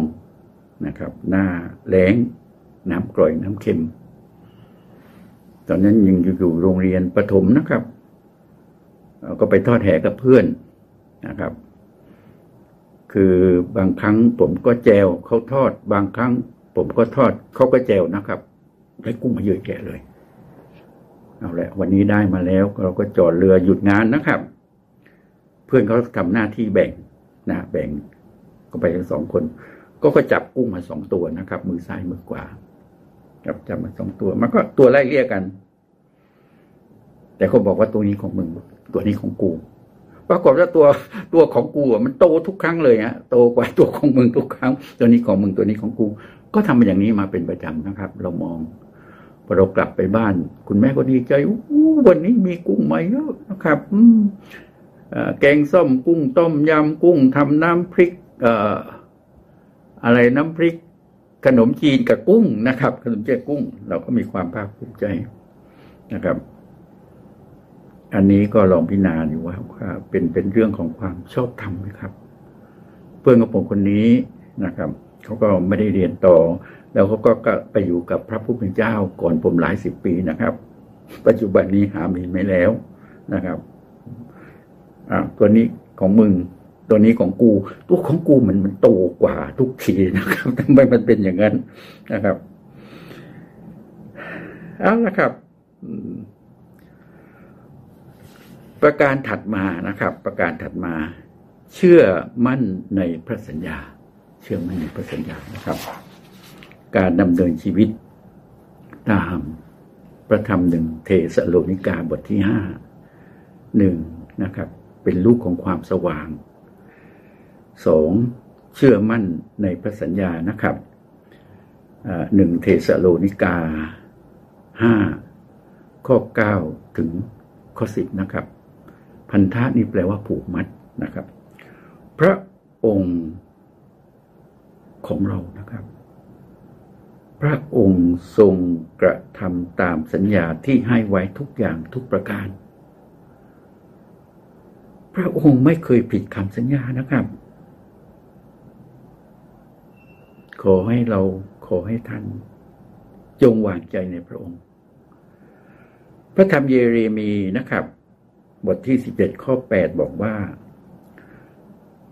นะครับ หน้าแล้งน้ำกร่อยน้ำเค็ม ตอนนั้นยังอยู่โรงเรียนประถมนะครับก็ไปทอดแหกับเพื่อนนะครับ คือบางครั้งผมก็แจวเขาทอด บางครั้ง ผมก็ทอดเขาก็แจวนะครับได้กุ้งมาเยอะแยะเลยเอาละวันนี้ได้มาแล้วเราก็จอดเรือหยุดงานนะครับ เพื่อนเขาทำหน้าที่แบ่งนะแบ่ง ก็ไปกันสองคน ก็ก็จับกุ้งมาสองตัวนะครับ มือซ้ายมือขวาจับจับมาสองตัว มันก็ตัวไล่เรียกกัน แต่เขาบอกว่าตัวนี้ของมึง ตัวนี้ของกูปรากฏว่าตัวตัวของกูมันโตทุกครั้งเลยฮะโตกว่าตัวของมึงทุกครั้ง ตัวนี้ของมึงตัวนี้ของกู ก็ทำอย่างนี้มาเป็นประจำนะครับ เรามองพอเรากลับไปบ้าน คุณแม่ก็ดีใจอู้วันนี้มีกุ้งมาเยอะนะครับอืมแกงส้มกุ้งต้มยำกุ้งทำน้ำพริก เอ่ออะไรน้ำพริกขนมจีนกับกุ้งนะครับ ขนมจีนกุ้ง เราก็มีความภาคภูมิใจนะครับ อันนี้ก็ลองพิจารณาดูว่าเป็นเป็นเรื่องของความชอบธรรมไหมครับ เพื่อนของผมคนนี้นะครับเขาก็ไม่ได้เรียนต่อ แล้วเขาก็ไปอยู่กับพระผู้เป็นเจ้าก่อนผมหลายสิบปีนะครับ ปัจจุบันนี้หามีไม่แล้วนะครับอ่าตัวนี้ของมึง ตัวนี้ของกูตัวของกูมันมันโตกว่าทุกทีนะครับทำไมมันเป็นอย่างนั้นนะครับเอาละครับ ประการถัดมานะครับ ประการถัดมา เชื่อมั่นในพระสัญญา เชื่อมั่นในพระสัญญานะครับ การดำเนินชีวิตตามพระธรรมหนึ่งเทสโลนิกาบทที่ห้าหนึ่งนะครับ เป็นลูกของความสว่าง สองเชื่อมั่นในพระสัญญานะครับหนึ่งเทสโลนิกาห้าข้อเก้าถึงข้อสิบนะครับ พันธะนี่แปลว่าผูกมัดนะครับ พระองค์ของเรานะครับ พระองค์ทรงกระทำตามสัญญาที่ให้ไว้ทุกอย่างทุกประการ พระองค์ไม่เคยผิดคำสัญญานะครับ ขอให้เราขอให้ท่าน จงวางใจในพระองค์ พระธรรมเยเรมีนะครับ บทที่11ข้อ8บอกว่า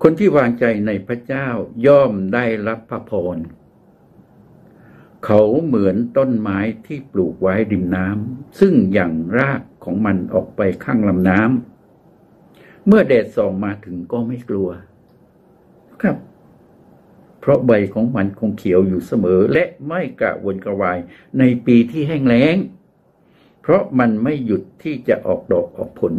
คนที่วางใจในพระเจ้าย่อมได้รับพระพรเขาเหมือนต้นไม้ที่ปลูกไว้ริมน้ำซึ่งอย่างรากของมันออกไปข้างลำน้ำเมื่อแดดส่องมาถึงก็ไม่กลัว ครับ ราะใบของมันคงเขียวอยู่เสมอ และไม่กระวนกระวายในปีที่แห้งแล้ง เพราะมันไม่หยุดที่จะออกดอกออกผล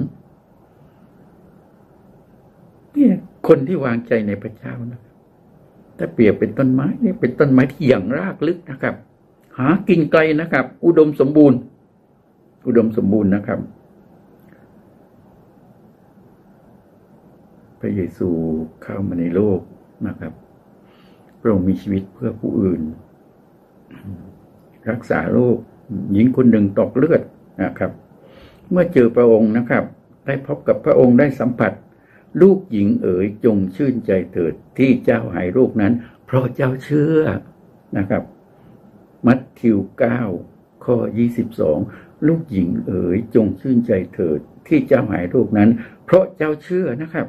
เนี่ยคนที่วางใจในพระเจ้านะถ้าเปรียบเป็นต้นไม้นี่เป็นต้นไม้ที่อย่างรากลึกนะครับ หากินไกลนะครับ อุดมสมบูรณ์ อุดมสมบูรณ์นะครับ พระเยซูเข้ามาในโลกนะครับ พระองค์มีชีวิตเพื่อผู้อื่น รักษาโรคหญิงคนหนึ่งตกเลือดนะครับ เมื่อเจอพระองค์นะครับ ได้พบกับพระองค์ได้สัมผัส ลูกหญิงเอ๋ยจงชื่นใจเถิดที่เจ้าหายโรคนั้น เพราะเจ้าเชื่อนะครับ มัทธิวเก้าข้อยี่สิบสองลูกหญิงเอ๋ยจงชื่นใจเถิดที่เจ้าหายโรคนั้น เพราะเจ้าเชื่อนะครับ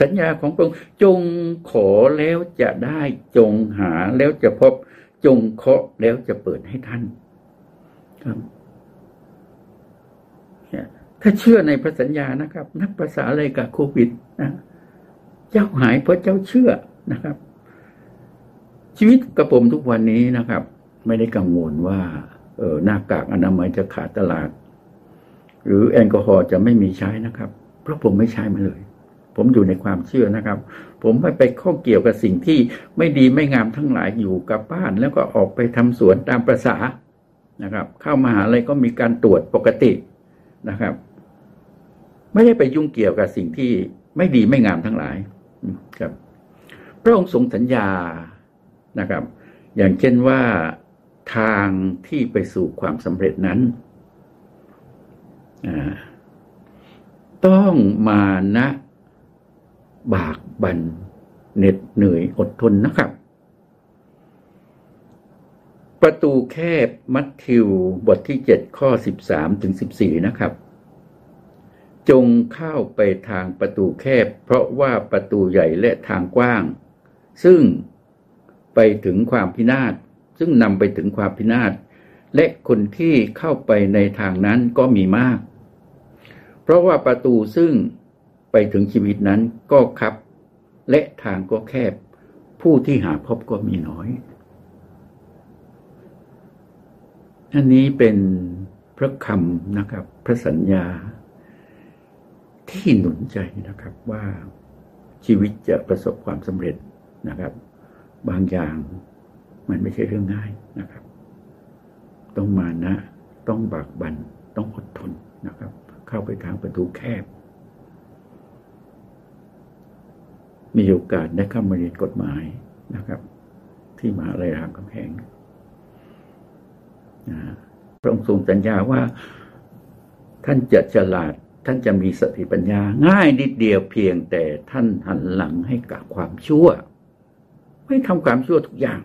สัญญาของพระองค์จงขอแล้วจะได้จงหาแล้วจะพบ จงเคาะแล้วจะเปิดให้ท่านครับถ้าเชื่อในพระสัญญานะครับ นักภาษาอะไรกับโควิดนะเจ้าหายเพราะเจ้าเชื่อนะครับ ชีวิตกระผมทุกวันนี้นะครับ ไม่ได้กังวลว่า เออหน้ากากอนามัยจะขาดตลาด หรือแอลกอฮอล์จะไม่มีใช้นะครับ เพราะผมไม่ใช้มาเลย ผมอยู่ในความเชื่อนะครับ ผมไม่ไปข้อเกี่ยวกับสิ่งที่ไม่ดีไม่งามทั้งหลายอยู่กับบ้าน แล้วก็ออกไปทำสวนตามประษานะครับ เข้ามาหาอะไรก็มีการตรวจปกตินะครับ ไม่ได้ไปยุ่งเกี่ยวกับสิ่งที่ไม่ดีไม่งามทั้งหลายครับ พระองค์ทรงสัญญานะครับ อย่างเช่นว่าทางที่ไปสู่ความสำเร็จนั้นต้องมานะ บากบันเหน็ดเหนื่อยอดทนนะครับ ประตูแคบมัทธิวบทที่7ข้อ13ถึง14นะครับ จงเข้าไปทางประตูแคบ เพราะว่าประตูใหญ่และทางกว้าง ซึ่งไปถึงความพินาศซึ่งนำไปถึงความพินาศและคนที่เข้าไปในทางนั้นก็มีมาก เพราะว่าประตูซึ่ง ไปถึงชีวิตนั้นก็คับ และทางก็แคบ ผู้ที่หาพบก็มีน้อยอันนี้เป็นพระคำนะครับ พระสัญญา ที่หนุนใจนะครับว่าชีวิตจะประสบความสำเร็จนะครับ บางอย่างมันไม่ใช่เรื่องง่ายนะครับ ต้องมานะ ต้องบากบันต้องอดทนนะครับ เข้าไปทางประตูแคบ มีโอกาสได้เข้ามาเรียนกฎหมายนะครับ ที่มหาลัยรามคำแหงพระองค์ทรงสัญญาว่า ท่านจะฉลาด ท่านจะมีสติปัญญา ง่ายนิดเดียวเพียงแต่ท่านหันหลังให้กับความชั่ว ไม่ทำความชั่วทุกอย่าง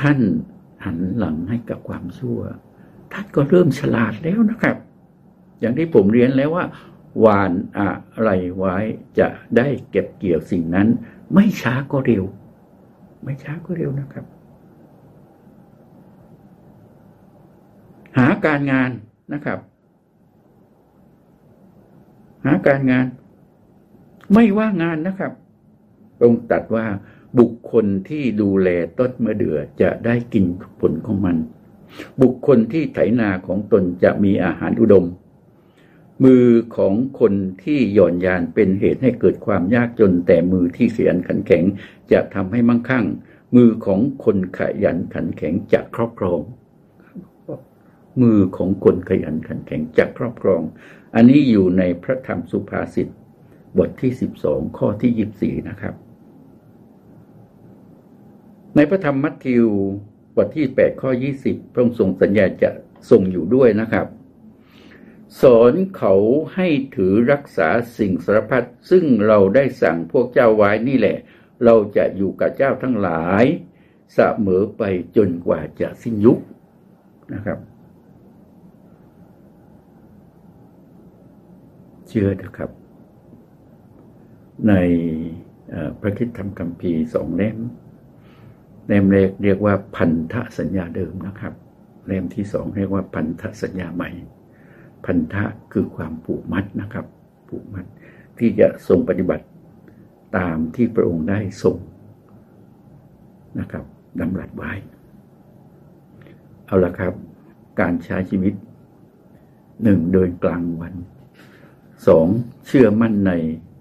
ท่านหันหลังให้กับความชั่ว ท่านก็เริ่มฉลาดแล้วนะครับ อย่างที่ผมเรียนแล้วว่า วานอะไรไว้จะได้เก็บเกี่ยวสิ่งนั้น ไม่ช้าก็เร็ว ไม่ช้าก็เร็วนะครับ หาการงานนะครับ หาการงาน ไม่ว่างานนะครับตรงตัดว่าบุคคลที่ดูแลต้นมะเดื่อจะได้กินผลของมัน บุคคลที่ไถนาของตนจะมีอาหารอุดม มือของคนที่หย่อนยานเป็นเหตุให้เกิดความยากจน แต่มือที่เสียนขันแข็งจะทำให้มั่งคั่ง มือของคนขยันขันแข็งจะครอบครอง มือของคนขยันขันแข็งจะครอบครอง อันนี้อยู่ในพระธรรมสุภาษิตบทที่สิบสองข้อที่ยีิบสี่นะครับ ในพระธรรมมัทธิวบทที่8ข้อ20พระองค์ทรงสัญญาจะทรงอยู่ด้วยนะครับ สอนเขาให้ถือรักษาสิ่งสารพัดซึ่งเราได้สั่งพวกเจ้าไว้นี่แหละ เราจะอยู่กับเจ้าทั้งหลายเสมอไปจนกว่าจะสิ้นยุคนะครับ เชื่อนะครับ ในพระคิดธรรมคัมภีร์สองเล่มเล่มแรกเรียกว่าพันธสัญญาเดิมนะครับ เล่มที่สองเรียกว่าพันธสัญญาใหม่ พันธะคือความผูกมัดนะครับผูกมัดที่จะทรงปฏิบัติตามที่พระองค์ได้ทรงนะครับดำรัสไว้ เอาละครับ การใช้ชีวิตหนึ่งเดินกลางวันสองเชื่อมั่นใน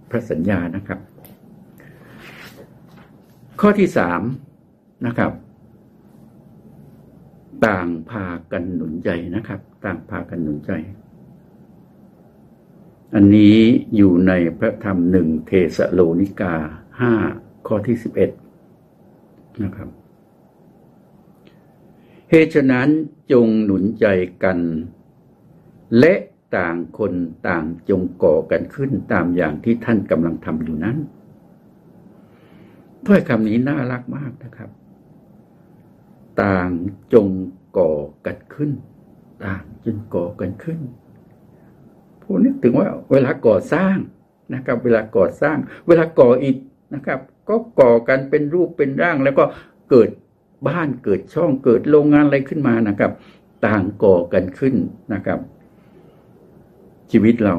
พระสัญญานะครับ ข้อที่สามนะครับ ต่างพากันหนุนใจนะครับ ต่างพากันหนุนใจ อันนี้อยู่ในพระธรรมหนึ่งเทสโลนิกาห้าข้อที่สิบเอ็ดนะครับเหตุฉะนั้นจงหนุนใจกัน และต่างคนต่างจงก่อกันขึ้นตามอย่างที่ท่านกำลังทำอยู่นั้นถ้อยคำนี้น่ารักมากนะครับ ต่างจงก่อกันขึ้น ต่างจงก่อกันขึ้น ผู้นึกถึงว่าเวลาก่อสร้างนะครับ เวลาก่อสร้าง เวลาก่ออิฐนะครับ ก็ก่อกันเป็นรูปเป็นร่าง แล้วก็เกิดบ้านเกิดช่องเกิดโรงงานอะไรขึ้นมานะครับ ต่างก่อกันขึ้นนะครับ ชีวิตเรา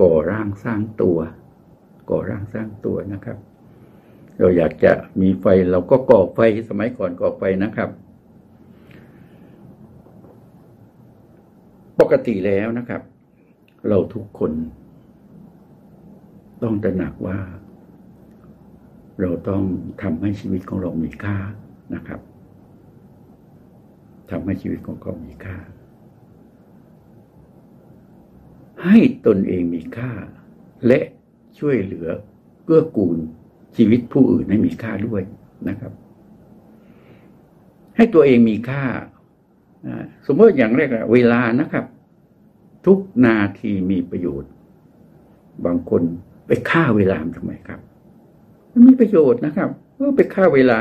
ก่อร่างสร้างตัว ก่อร่างสร้างตัวนะครับ เราอยากจะมีไฟเราก็ก่อไฟสมัยก่อนก่อไฟนะครับ ปกติแล้วนะครับ เราทุกคน ต้องตระหนักว่า เราต้องทำให้ชีวิตของเรามีค่านะครับทำให้ชีวิตของเขามีค่า ให้ตนเองมีค่า และช่วยเหลือเกื้อกูลชีวิตผู้อื่นให้มีค่าด้วยนะครับ ให้ตัวเองมีค่า สมมติอย่างแรกเวลานะครับ ทุกนาทีมีประโยชน์ บางคนไปฆ่าเวลาทำไมครับ มันมีประโยชน์นะครับเมื่อไปฆ่าเวลา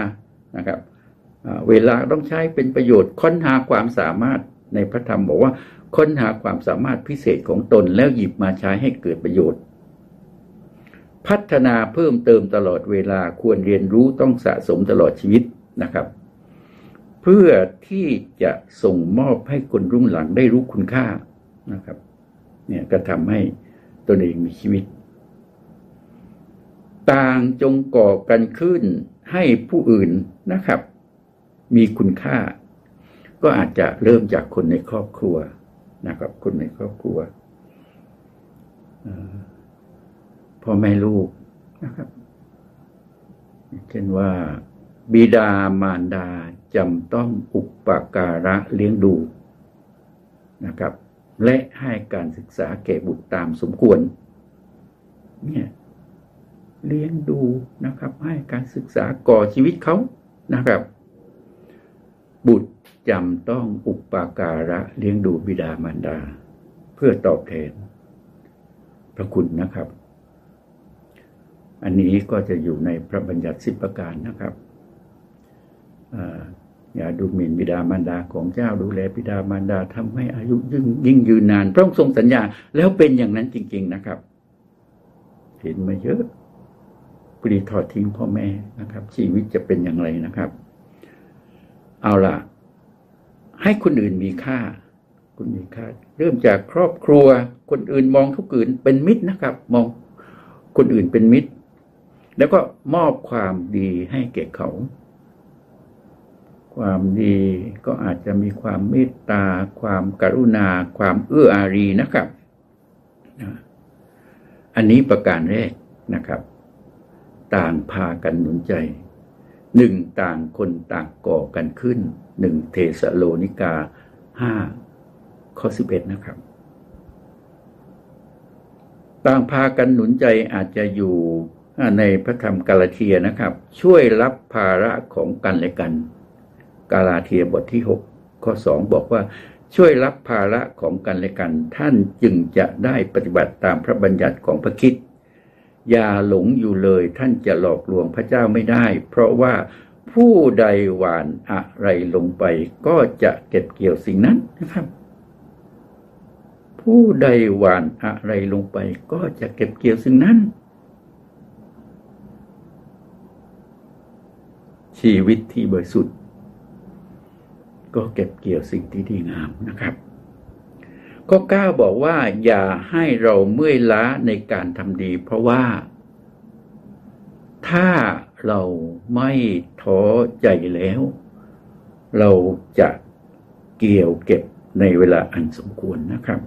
นะครับเวลาต้องใช้เป็นประโยชน์ค้นหาความสามารถในพระธรรมบอกว่า ค้นหาความสามารถพิเศษของตนแล้วหยิบมาใช้ให้เกิดประโยชน์ พัฒนาเพิ่มเติมตลอดเวลาควรเรียนรู้ต้องสะสมตลอดชีวิตนะครับ เพื่อที่จะส่งมอบให้คนรุ่นหลังได้รู้คุณค่า นะครับ เนี่ยก็ทำให้ตนเองมีชีวิต ต่างจงก่อกันขึ้นให้ผู้อื่นนะครับ มีคุณค่า ก็อาจจะเริ่มจากคนในครอบครัวนะครับ คนในครอบครัวพ่อแม่ลูกนะครับเช่นว่าบิดามารดาจำต้องอุปการะเลี้ยงดูนะครับ และให้การศึกษาแก่บุตรตามสมควร เนี่ยเลี้ยงดูนะครับ ให้การศึกษาก่อชีวิตเขานะครับ บุตรจำต้องอุปการะเลี้ยงดูบิดามารดา เพื่อตอบแทน พระคุณนะครับ อันนี้ก็จะอยู่ในพระบัญญัติสิบประการนะครับ อย่าดูหมิ่นบิดามารดาของเจ้าดูแลบิดามารดาทำให้อายุยิ่งยิ่งยืนนาน พระองค์ทรงสัญญาแล้วเป็นอย่างนั้นจริง ๆนะครับเห็นมาเยอะปรีทอดทิ้งพ่อแม่นะครับ ชีวิตจะเป็นอย่างไรนะครับ เอาล่ะ ให้คนอื่นมีค่า คุณมีค่า เริ่มจากครอบครัว คนอื่นมองทุกอื่นเป็นมิตรนะครับ มองคนอื่นเป็นมิตร แล้วก็มอบความดีให้แก่เขา ความดีก็อาจจะมีความเมตตา ความกรุณา ความเอื้ออารีนะครับ อันนี้ประการแรกนะครับ ต่างพากันหนุนใจ หนึ่งต่างคนต่างก่อกันขึ้น หนึ่งเทสโลนิกาห้าข้อสิบเอ็ดนะครับ ต่างพากันหนุนใจอาจจะอยู่ในพระธรรมกาลเทียนะครับ ช่วยรับภาระของกันและกัน กาลาเทียบทที่ 6 ข้อ 2 บอกว่าช่วยรับภาระของกันและกัน ท่านจึงจะได้ปฏิบัติตามพระบัญญัติของพระคิดอย่าหลงอยู่เลยท่านจะหลอกลวงพระเจ้าไม่ได้ เพราะว่าผู้ใดหวานอะไรลงไป ก็จะเก็บเกี่ยวสิ่งนั้นนะครับ ผู้ใดหวานอะไรลงไป ก็จะเก็บเกี่ยวสิ่งนั้น ชีวิตที่บริสุทธิ์ ก็เก็บเกี่ยวสิ่งที่ดีงามนะครับ ข้อ 9 บอกว่า อย่าให้เราเมื่อยล้าในการทำดี เพราะว่า ถ้าเราไม่ท้อใจแล้ว เราจะเกี่ยวเก็บในเวลาอันสมควรนะครับ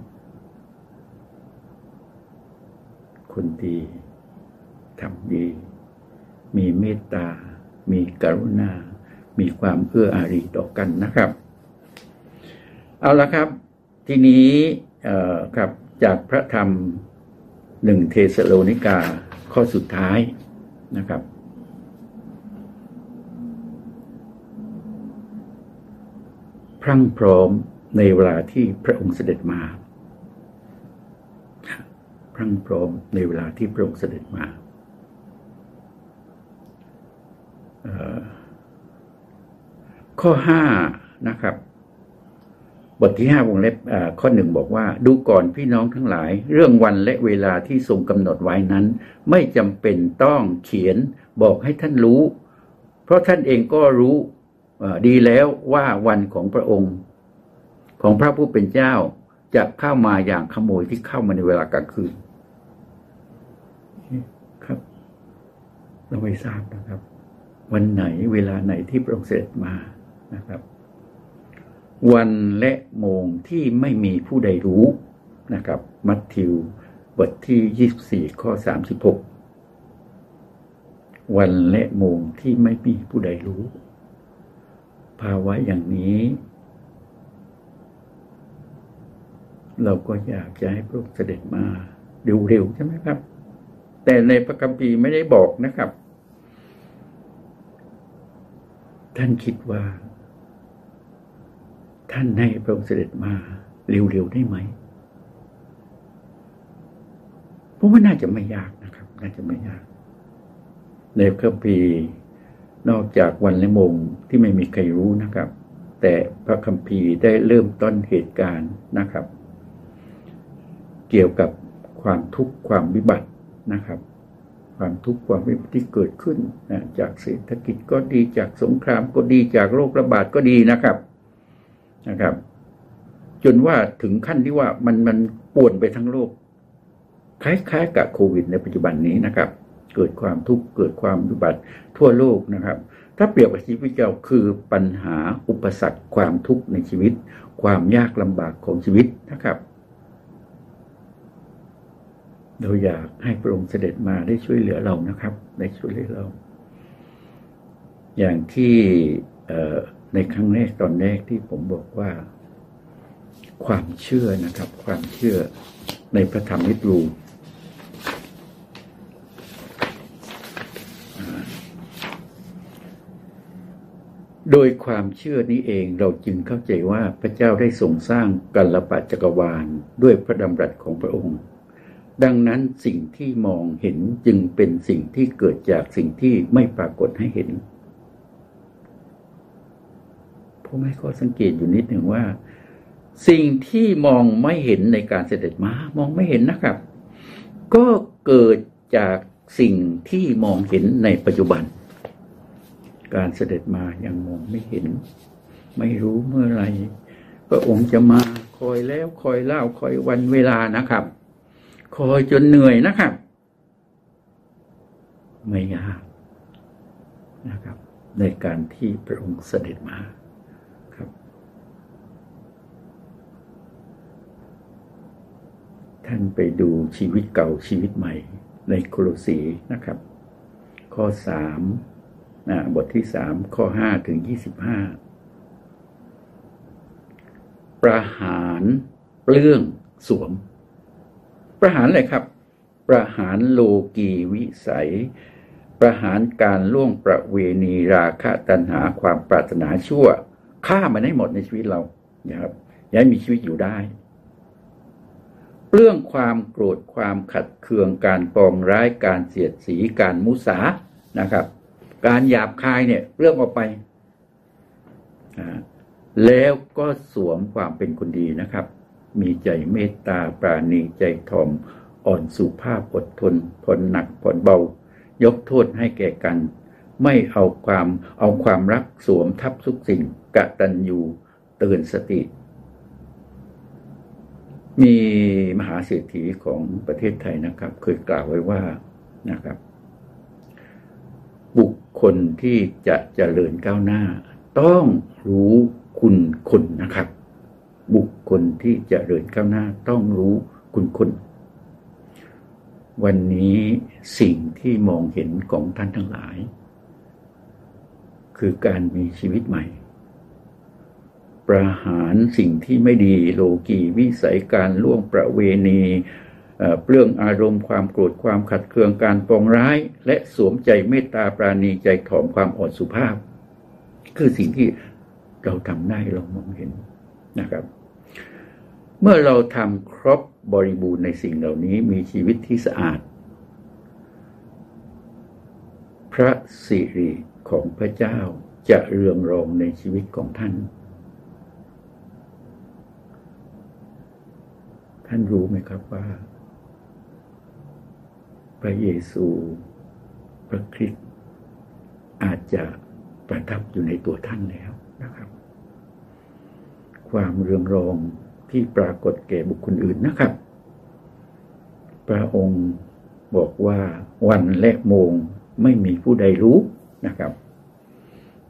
คนดีทำดี มีเมตตา มีกรุณา มีความเอื้ออารีต่อกันนะครับ เอาละครับ ทีนี้ครับจากพระธรรมหนึ่งเทสโลนิกาข้อสุดท้ายนะครับ พรั่งพร้อมในเวลาที่พระองค์เสด็จมา พรั่งพร้อมในเวลาที่พระองค์เสด็จมา ข้อห้านะครับ บทที่ห้าวงเล็บข้อหนึ่งบอกว่า ดูก่อนพี่น้องทั้งหลาย เรื่องวันและเวลาที่ทรงกำหนดไว้นั้น ไม่จำเป็นต้องเขียนบอกให้ท่านรู้ เพราะท่านเองก็รู้ดีแล้วว่าวันของพระองค์ ของพระผู้เป็นเจ้าจะเข้ามาอย่างขโมยที่เข้ามาในเวลากลางคืนครับ เราไม่ทราบนะครับ วันไหนเวลาไหนที่พระองค์เสด็จมา นะครับ วันและโมงที่ไม่มีผู้ใดรู้นะครับ มัทธิวบทที่ 24 ข้อ 36 วันและโมงที่ไม่มีผู้ใดรู้ ภาวะอย่างนี้ เราก็อยากจะให้พระองค์เสด็จมาเร็วๆใช่ไหมครับ แต่ในพระคัมภีร์ไม่ได้บอกนะครับ ท่านคิดว่า ท่านให้พระองค์เสด็จมาเร็วๆได้ไหมผมว่าน่าจะไม่ยากนะครับ น่าจะไม่ยาก ในพระคัมภีร์นอกจากวันและโมงที่ไม่มีใครรู้นะครับ แต่พระคัมภีร์ได้เริ่มต้นเหตุการณ์นะครับ เกี่ยวกับความทุกข์ความวิบัตินะครับ ความทุกข์ความวิบัติที่เกิดขึ้นนะจากเศรษฐกิจก็ดีจากสงครามก็ดีจากโรคระบาดก็ดีนะครับ นะครับ จนว่าถึงขั้นที่ว่ามันมันป่วนไปทั้งโลก คล้ายๆกับโควิดในปัจจุบันนี้นะครับ เกิดความทุกข์เกิดความวิบัติทั่วโลกนะครับ ถ้าเปรียบกับชีวิตเราคือปัญหาอุปสรรคความทุกข์ในชีวิต ความยากลำบากของชีวิตนะครับเราอยากให้พระองค์เสด็จมาได้ช่วยเหลือเรานะครับ ได้ช่วยเหลือเรา อย่างที่ ในครั้งแรกตอนแรกที่ผมบอกว่า ความเชื่อนะครับ ความเชื่อในพระธรรมนิรูโดยความเชื่อนี้เองเราจึงเข้าใจว่าพระเจ้าได้ทรงสร้างกัลปะจักรวาลด้วยพระดำรัสของพระองค์ ดังนั้นสิ่งที่มองเห็นจึงเป็นสิ่งที่เกิดจากสิ่งที่ไม่ปรากฏให้เห็น ผมให้ข้อสังเกตอยู่นิดหนึ่งว่า สิ่งที่มองไม่เห็นในการเสด็จมามองไม่เห็นนะครับ ก็เกิดจากสิ่งที่มองเห็นในปัจจุบัน การเสด็จมายังมองไม่เห็น ไม่รู้เมื่อไรพระองค์จะมาคอยแล้วคอยเล่าคอยวันเวลานะครับ คอยจนเหนื่อยนะครับ ไม่ยากนะครับ ในการที่พระองค์เสด็จมา ท่านไปดูชีวิตเก่าชีวิตใหม่ในโคลสีนะครับ ข้อสามบทที่สามข้อห้าถึงยี่สิบห้าประหารเปลื้องสวม ประหารอะไรครับปประหารโลกีวิสัย ประหารการล่วงประเวณีราคะตัณหาความปรารถนาชั่วฆ่ามันให้หมดในชีวิตเรานะครับย้ายมีชีวิตอยู่ได้ เรื่องความโกรธความขัดเคืองการปองร้ายการเสียดสีการมุสานะครับ การหยาบคายเนี่ยเรื่องออกไป แล้วก็สวมความเป็นคนดีนะครับ มีใจเมตตาปราณีใจทอมอ่อนสุภาพอดทนผ่อนหนักผ่อนเบา ยกโทษให้แก่กัน ไม่เอาความเอาความรักสวมทับทุกสิ่งกะตันยูเตือนสติ มีมหาเศรษฐีของประเทศไทยนะครับ เคยกล่าวไว้ว่านะครับ บุคคลที่จะเจริญก้าวหน้า ต้องรู้คุณคนนะครับ บุคคลที่จะเจริญก้าวหน้า ต้องรู้คุณคนวันนี้สิ่งที่มองเห็นของท่านทั้งหลาย คือการมีชีวิตใหม่ ประหารสิ่งที่ไม่ดีโลกีวิสัยการล่วงประเวณีเรื่องอารมณ์ความโกรธความขัดเคืองการปองร้าย และสวมใจเมตตาปราณีใจถ่อมความอ่อนสุภาพ คือสิ่งที่เราทำได้เรามองเห็นนะครับ เมื่อเราทำครบบริบูรณ์ในสิ่งเหล่านี้มีชีวิตที่สะอาด พระสิริของพระเจ้าจะเรืองรองในชีวิตของท่าน ท่านรู้ไหมครับว่า พระเยซูพระคริสต์อาจจะประทับอยู่ในตัวท่านแล้วนะครับ ความเรืองรองที่ปรากฏแก่บุคคลอื่นนะครับ พระองค์บอกว่าวันและโมงไม่มีผู้ใดรู้นะครับ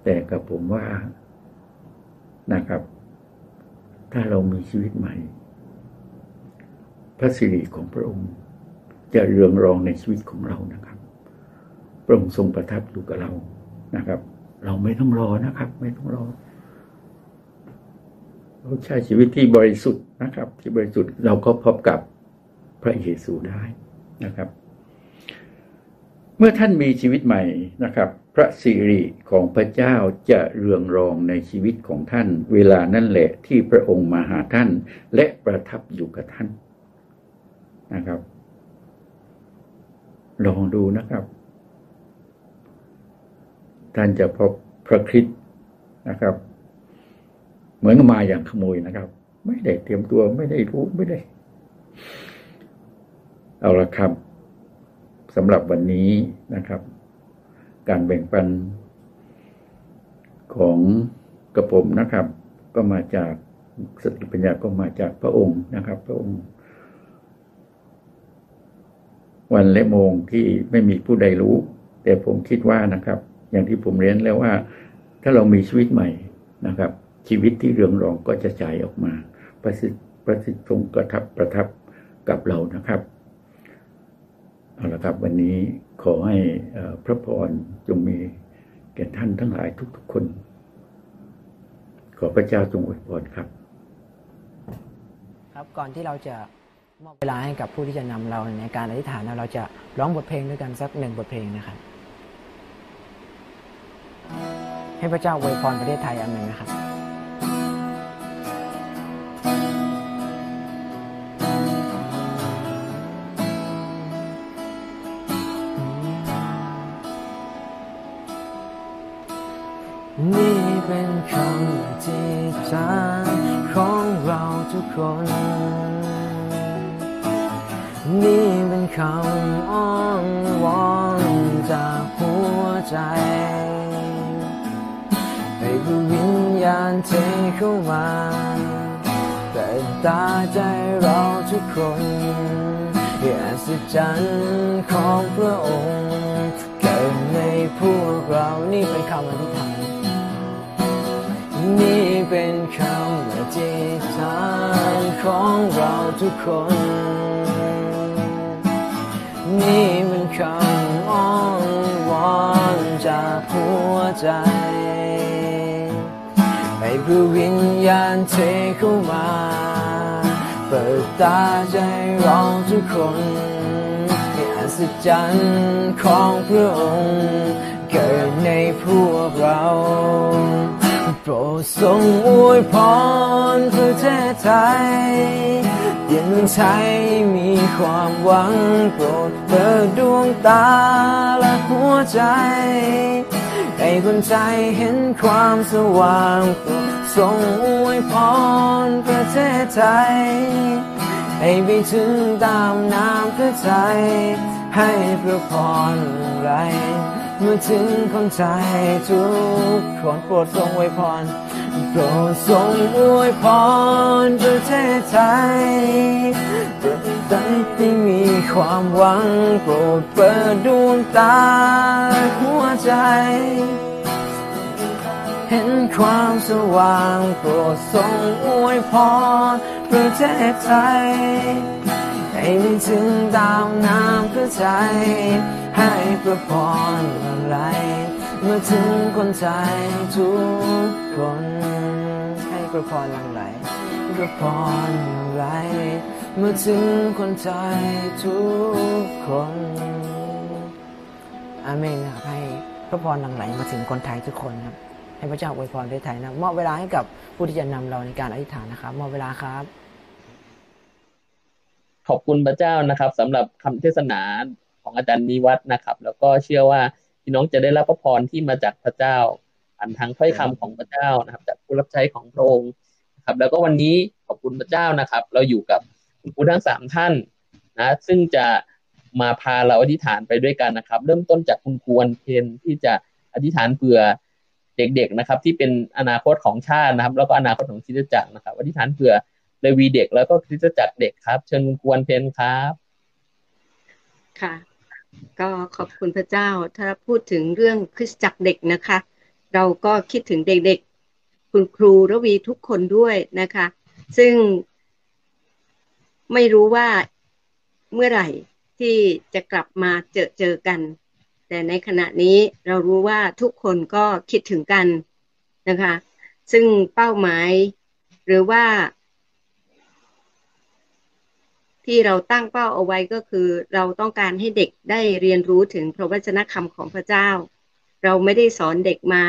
แต่กับผมว่านะครับ ถ้าเรามีชีวิตใหม่ ระสิริของพระองค์ จะเรืองรองในชีวิตของเรานะครับ พระองค์ทรงประทับอยู่กับเรานะครับ เราไม่ต้องรอนะครับ ไม่ต้องรอ เราใช้ชีวิตที่บริสุทธิ์นะครับ ที่บริสุทธิ์เราก็พบกับพระเยซูได้นะครับ เมื่อท่านมีชีวิตใหม่นะครับ พระสิริของพระเจ้าจะเรืองรองในชีวิตของท่าน เวลานั่นแหละที่พระองค์มาหาท่าน และประทับอยู่กับท่าน นะครับ ลองดูนะครับ ท่านจะพบพระคริสต์นะครับ เหมือนมาอย่างขโมยนะครับ ไม่ได้เตรียมตัวไม่ได้รู้ไม่ได้ เอาละครับสำหรับวันนี้นะครับ การแบ่งปันของกระผมนะครับ ก็มาจากสติปัญญาก็มาจากพระองค์นะครับ พระองค์ วันและโมงที่ไม่มีผู้ใดรู้ แต่ผมคิดว่านะครับ อย่างที่ผมเรียนแล้วว่า ถ้าเรามีชีวิตใหม่นะครับ ชีวิตที่เรืองรองก็จะฉายออกมา ประสิทธิ์ประสิทธิ์ทรงประทับประทับกับเรานะครับเอาละครับ วันนี้ขอให้พระพรจงมีแก่ท่านทั้งหลายทุกๆคน ขอพระเจ้าทรงอวยพรครับ ครับก่อนที่เราจะ มอบเวลาให้กับผู้ที่จะนำเราในการอธิษฐานเราจะร้องบทเพลงด้วยกันสักหนึ่งบทเพลงนะครับ ให้พระเจ้าอวยพรประเทศไทยอันหนึ่งนะครับนี่เป็นคำอธิษฐานของเราทุกคน นี่เป็นคำอ้อนวอนจากหัวใจ ให้ผู้วิญญาณเทเข้ามา แต่ตาใจเราทุกคนอย่าสิจันของพระองค์เกิดในพวกเรานี่เป็นคำอธิษฐานนี่เป็นคำอธิษฐานของเราทุกคน นี่เป็นคำอ้อนวอนจากหัวใจให้ผู้วิญญาณเทเข้ามา เปิดตาใจเราทุกคนศจรรย์ของพระองค์ เกิดในพวกเราโปรดทรงอวยพรประเทศไทย ยังใช้มีความหวังโปรดเปิดดวงตาและหัวใจ ให้คนใจเห็นความสว่างโปรดทรงอวยพรประเทศไทย ให้ไปถึงตามน้ำพระทัยให้พระพรไหลเมื่อถึงคนไทยทุกคนโปรดทรงอวยพร โปรดทรงอวยพรประเทศไทยประเทศไทยที่มีความหวังโปรดเปิดดวงตาหัวใจ เห็นความสว่างโปรดทรงอวยพรประเทศไทยให้มีถึงดาวน้ำพระใจให้ประพรอะไหล เมื่อถึงคนไทยทุกคนให้ประพรหลังไหลประพรไหลเมื่อถึงคนไทยทุกคนอาเมนครับให้พระพรหลังไหลมาถึงคนไทยทุกคนครับให้พระเจ้าอวยพรประเทศไทยนะมอบเวลาให้กับผู้ที่จะนำเราในการอธิษฐานนะครับมอบเวลาครับ ขอบคุณพระเจ้านะครับสำหรับคำเทศนาของอาจารย์นิวัฒนะครับ แล้วก็เชื่อว่า พี่น้องจะได้รับพระพรที่มาจากพระเจ้าผ่านทางถ้อยคำของพระเจ้านะครับ จากผู้รับใช้ของพระองค์นะครับ แล้วก็วันนี้ขอบคุณพระเจ้านะครับ เราอยู่กับคุณครูทั้งสามท่านนะ ซึ่งจะมาพาเราอธิษฐานไปด้วยกันนะครับ เริ่มต้นจากคุณครูวันเพนที่จะอธิษฐานเผื่อเด็กๆนะครับ ที่เป็นอนาคตของชาตินะครับ แล้วก็อนาคตของคริสตจักรนะครับอธิษฐานเผื่อเลวีเด็กแล้วก็คริสตจักรเด็กครับ เชิญคุณครูวันเพนครับ ค่ะ ก็ขอบคุณพระเจ้า ถ้าพูดถึงเรื่องคริสตจักรเด็กนะคะ เราก็คิดถึงเด็กๆ คุณครูระวีทุกคนด้วยนะคะ ซึ่งไม่รู้ว่าเมื่อไหร่ที่จะกลับมาเจอเจอกัน แต่ในขณะนี้เรารู้ว่าทุกคนก็คิดถึงกันนะคะ ซึ่งเป้าหมายหรือว่า ที่เราตั้งเป้าเอาไว้ก็คือ เราต้องการให้เด็กได้เรียนรู้ถึงพระวจนะคำของพระเจ้า เราไม่ได้สอนเด็กมา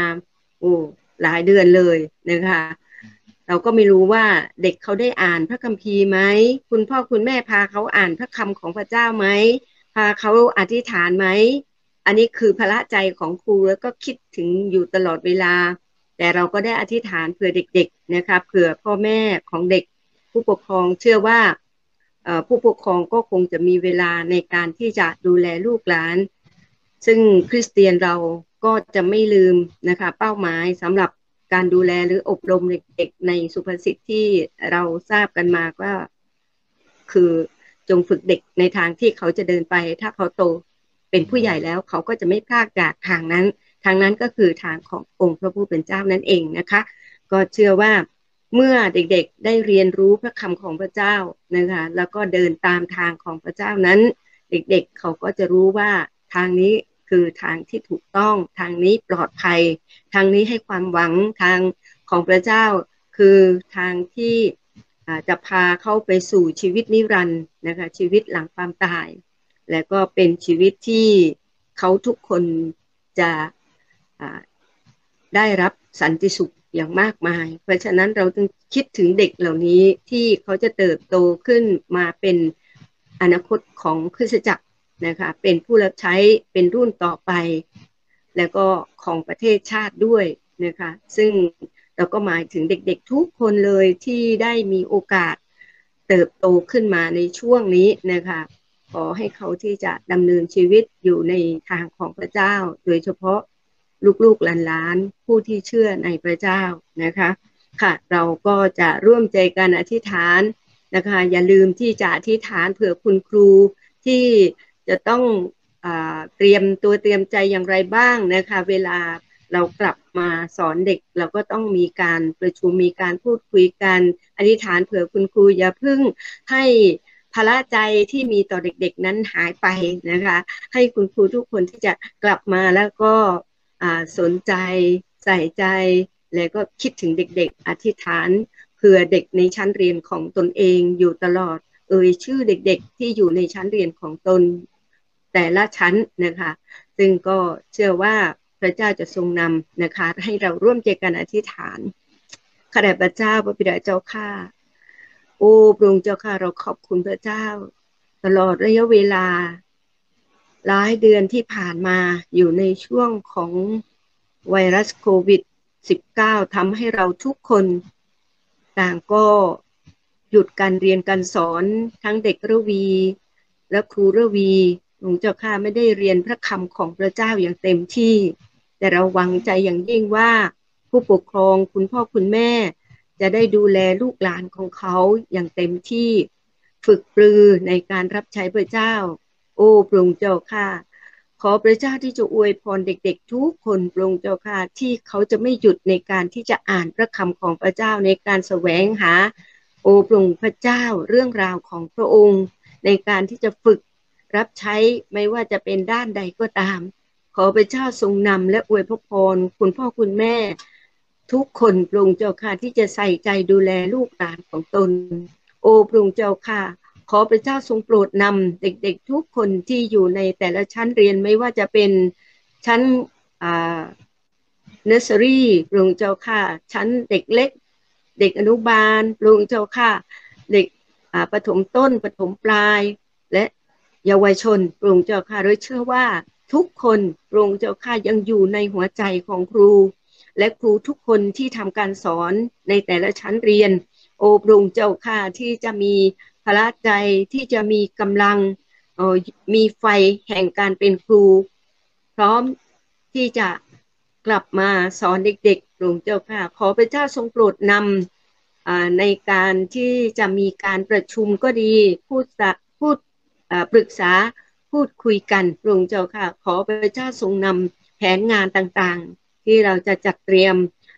โอ้หลายเดือนเลยนะคะเราก็ไม่รู้ว่าเด็กเขาได้อ่านพระคัมภีร์ไหมคุณพ่อคุณแม่พาเขาอ่านพระคำของพระเจ้าไหมพาเขาอธิษฐานไหมอันนี้คือพระใจของครูแล้วก็คิดถึงอยู่ตลอดเวลา แต่เราก็ได้อธิษฐานเผื่อเด็กๆนะคะเผื่อพ่อแม่ของเด็กผู้ปกครองเชื่อว่า ผู้ปกครองก็คงจะมีเวลาในการที่จะดูแลลูกหลาน ซึ่งคริสเตียนเราก็จะไม่ลืมนะคะเป้าหมายสำหรับการดูแลหรืออบรมเด็กๆในสุภาษิตที่เราทราบกันมาก็คือจงฝึกเด็กในทางที่เขาจะเดินไป ถ้าเขาโตเป็นผู้ใหญ่แล้ว เขาก็จะไม่พลากจากทางนั้น ทางนั้นก็คือทางขององค์พระผู้เป็นเจ้านั่นเองนะคะ ก็เชื่อว่า เมื่อเด็กๆได้เรียนรู้พระคำของพระเจ้านะคะ แล้วก็เดินตามทางของพระเจ้านั้น เด็กๆเขาก็จะรู้ว่าทางนี้คือทางที่ถูกต้องทางนี้ปลอดภัย ทางนี้ให้ความหวังทางของพระเจ้า คือทางที่จะพาเข้าไปสู่ชีวิตนิรันดร์นะคะชีวิตหลังความตาย และก็เป็นชีวิตที่เขาทุกคนจะได้รับสันติสุข อย่างมากมาย เพราะฉะนั้นเราต้องคิดถึงเด็กเหล่านี้ที่เขาจะเติบโตขึ้นมาเป็นอนาคตของคริสตจักรนะคะเป็นผู้รับใช้เป็นรุ่นต่อไป แล้วก็ของประเทศชาติด้วยนะคะซึ่งเราก็หมายถึงเด็กๆทุกคนเลยที่ได้มีโอกาสเติบโตขึ้นมาในช่วงนี้นะคะขอให้เขาที่จะดำเนินชีวิตอยู่ในทางของพระเจ้า โดยเฉพาะ ลูกๆหลานๆผู้ที่เชื่อในพระเจ้านะคะค่ะเราก็จะร่วมใจกันอธิษฐานนะคะอย่าลืมที่จะอธิษฐานเผื่อคุณครูที่จะต้องอเตรียมตัวเตรียมใจอย่างไรบ้างนะคะเวลาเรากลับมาสอนเด็กเราก็ต้องมีการประชุมมีการพูดคุยกันอธิษฐานเผื่อคุณครูอย่าเพิ่งให้ภาระใจที่มีต่อเด็กๆนั้นหายไปนะคะ ให้คุณครูทุกคนที่จะกลับมาแล้วก็ สนใจใส่ใจ แล้วก็คิดถึงเด็กๆ อธิษฐานเผื่อเด็กในชั้นเรียนของตนเองอยู่ตลอด เอ่ยชื่อเด็กๆ ที่อยู่ในชั้นเรียนของตนแต่ละชั้นนะคะ ซึ่งก็เชื่อว่าพระเจ้าจะทรงนำนะคะ ให้เราร่วมใจกันอธิษฐานข้าแต่พระเจ้าพระบิดาเจ้าข้าโอ้พระองค์เจ้าข้าเราขอบคุณพระเจ้า ตลอดระยะเวลา หลายเดือนที่ผ่านมาอยู่ในช่วงของไวรัสโควิด -19 ทำให้เราทุกคนต่างก็หยุดการเรียนการสอนทั้งเด็กระวี และครูระวีหลวงเจ้าข้าไม่ได้เรียนพระคำของพระเจ้าอย่างเต็มที่ แต่เราหวังใจอย่างยิ่งว่า ผู้ปกครองคุณพ่อคุณแม่ จะได้ดูแลลูกหลานของเขาอย่างเต็มที่ ฝึกปรือในการรับใช้พระเจ้า โอ้พระองค์เจ้าค่ะ ขอพระเจ้าที่จะอวยพรเด็ก ๆ ทุกคนพระองค์เจ้าค่ะ ที่เขาจะไม่หยุดในการที่จะอ่านพระคำของพระเจ้าในการแสวงหา โอ้พระองค์พระเจ้าเรื่องราวของพระองค์ ในการที่จะฝึกรับใช้ไม่ว่าจะเป็นด้านใดก็ตาม ขอพระเจ้าทรงนำและอวยพรคุณพ่อคุณแม่ ทุกคนปรุงเจ้าค่ะที่จะใส่ใจดูแลลูกหลานของตน โอ้ปรุงเจ้าค่ะ ขอพระเจ้าทรงโปรดนำเด็กๆทุกคนที่อยู่ในแต่ละชั้นเรียนไม่ว่าจะเป็นชั้นเนสซอรี่ปรุงเจ้าค่ะ ชั้นเด็กเล็ก เด็กอนุบาลปรุงเจ้าค่ะ เด็กประถมต้นประถมปลาย และเยาวชนพระองค์เจ้าค่ะโดยเชื่อว่าทุกคนพระองค์เจ้าค่ะยังอยู่ในหัวใจของครู และครูทุกคนที่ทำการสอนในแต่ละชั้นเรียน โอพระองค์เจ้าค่ะที่จะมี พละใจที่จะมีกำลังมีไฟแห่งการเป็นครู พร้อมที่จะกลับมาสอนเด็กๆพระองเจ้าค่ะ ขอพระเจ้าทรงโปรดนำในการที่จะมีการประชุมก็ดีพูดพูดปรึกษาพูดคุยกันพระองเจ้าค่ะ ขอพระเจ้าทรงนำแผนงานต่างๆ ที่เราจะจัดเตรียม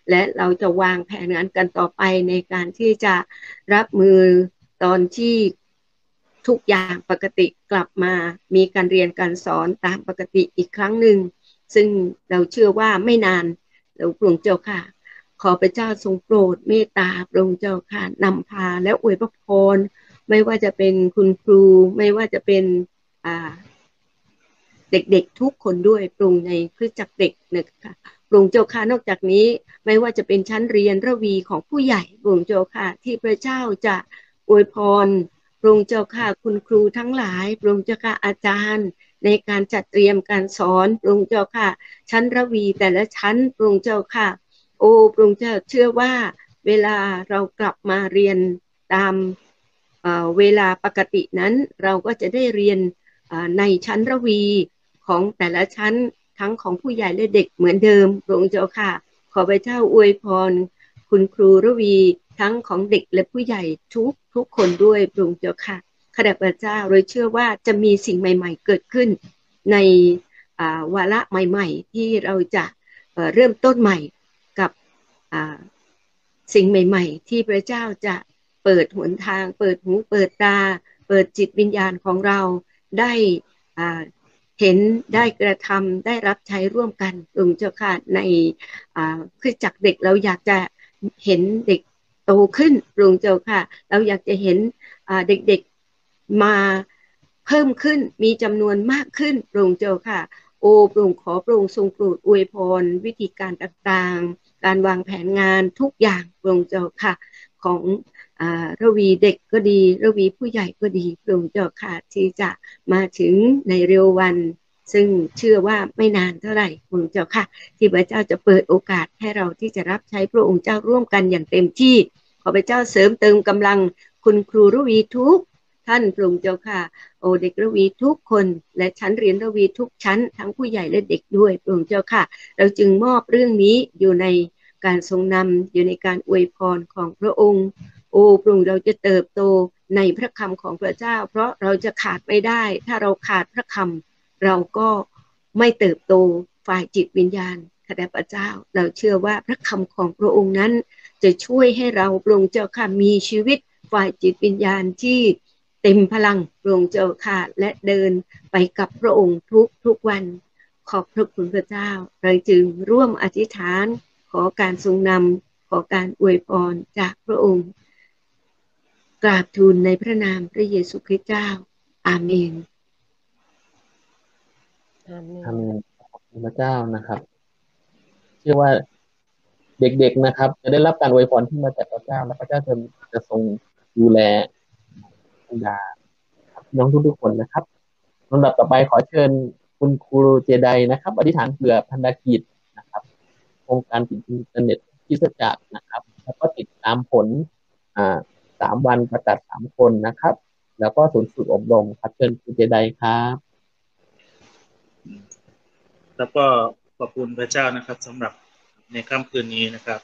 และเราจะวางแผนงานกันต่อไปในการที่จะรับมือ ตอนที่ทุกอย่างปกติกลับมามีการเรียนการสอนตามปกติอีกครั้งหนึ่ง ซึ่งเราเชื่อว่าไม่นานเราพระองค์เจ้าค่ะ ขอพระเจ้าทรงโปรดเมตตาพระองค์เจ้าค่ะนำพาและอวยพรไม่ว่าจะเป็นคุณครู ไม่ว่าจะเป็นเด็กๆทุกคนด้วยปรุงในพืชจักรเด็กนะคะปรุงเจ้าค่ะนอกจากนี้ ไม่ว่าจะเป็นชั้นเรียนระวีของผู้ใหญ่ปรุงเจ้าค่ะที่พระเจ้าจะ อวยพรปรุงเจ้าค่ะคุณครูทั้งหลายปรุงเจ้าค่ะอาจารย์ ในการจัดเตรียมการสอนปรุงเจ้าค่ะ ชั้นระวีแต่ละชั้นปรุงเจ้าค่ะ โอ้ปรุงเจ้าเชื่อว่า เวลาเรากลับมาเรียนตามเวลาปกตินั้นเราก็จะได้เรียนในชั้นระวีของแต่ละชั้นทั้งของผู้ใหญ่และเด็กเหมือนเดิมพระองค์เจ้าค่ะ ขอพระเจ้าอวยพร คุณครูระวีทั้งของเด็กและผู้ใหญ่ทุก ทุกคนด้วยพระองค์เจ้าค่ะขณะพระเจ้าเราเชื่อว่าจะมีสิ่งใหม่ ๆ เกิดขึ้น ในวาระใหม่ ๆ ที่เราจะเริ่มต้นใหม่กับสิ่งใหม่ ๆ ที่พระเจ้าจะเปิดหนทาง เปิดหูเปิดตา เปิดจิตวิญญาณของเราได้เห็นได้กระทำได้รับใช้ร่วมกันหลวงเจ้าค่ะในคือจากเด็กเราอยากจะเห็นเด็ก โตขึ้นหลวงเจ้าค่ะ เราอยากจะเห็นเด็กๆมาเพิ่มขึ้นมีจำนวนมากขึ้นหลวงเจ้าค่ะ โอปรุงขอปรุงทรงโปรดอวยพร วิธีการต่างๆ การวางแผนงานทุกอย่างหลวงเจ้าค่ะ ของระวีเด็กก็ดี ระวีผู้ใหญ่ก็ดีพระองค์เจ้าค่ะ ที่จะมาถึงในเร็ววัน ซึ่งเชื่อว่าไม่นานเท่าไหร่องค์เจ้าค่ะ ที่พระเจ้าจะเปิดโอกาสให้เราที่จะรับใช้พระองค์เจ้าร่วมกันอย่างเต็มที่ขอพระเจ้าเสริมเติมกำลังคุณครูรวีทุกท่านพระองค์เจ้าค่ะ โอเด็กระวีทุกคน และชั้นเรียนระวีทุกชั้น ทั้งผู้ใหญ่และเด็กด้วยพระองค์เจ้าค่ะ เราจึงมอบเรื่องนี้อยู่ในการทรงนำอยู่ในการอวยพรของพระองค์ โอ้พระองค์เราจะเติบโตในพระคำของพระเจ้า เพราะเราจะขาดไม่ได้ ถ้าเราขาดพระคำ เราก็ไม่เติบโตฝ่ายจิตวิญญาณข้าแต่พระเจ้า เราเชื่อว่าพระคำของพระองค์นั้น จะช่วยให้เราพระองค์เจ้าค่ะมีชีวิตฝ่ายจิตวิญญาณที่เต็มพลังพระองค์เจ้าค่ะและเดินไปกับพระองค์ทุกทุกวัน ขอบพระคุณพระเจ้า เราจึงร่วมอธิษฐานขอการทรงนำขอการอวยพรจากพระองค์ กราบทูลในพระนามพระเยซูคริสต์เจ้า อาเมน อาเมนพระเจ้านะครับ เชื่อว่าเด็กๆนะครับ จะได้รับการอวยพรที่มาจากพระเจ้า และพระเจ้าจะจะทรงดูแลบรรดาน้องทุกๆคนนะครับลำดับต่อไปขอเชิญคุณครูเจไดนะครับ อธิษฐานเผื่อพันธกิจนะครับโครงการติดอินเทอร์เน็ตคริสจักรนะครับ แล้วก็ติดตามผลอ่าสามวันประกาศสามคนนะครับ แล้วก็ศูนย์ฝึกอบรมครับเชิญครูเจไดครับ แล้วก็ขอบคุณพระเจ้านะครับสำหรับในค่ำคืนนี้นะครับ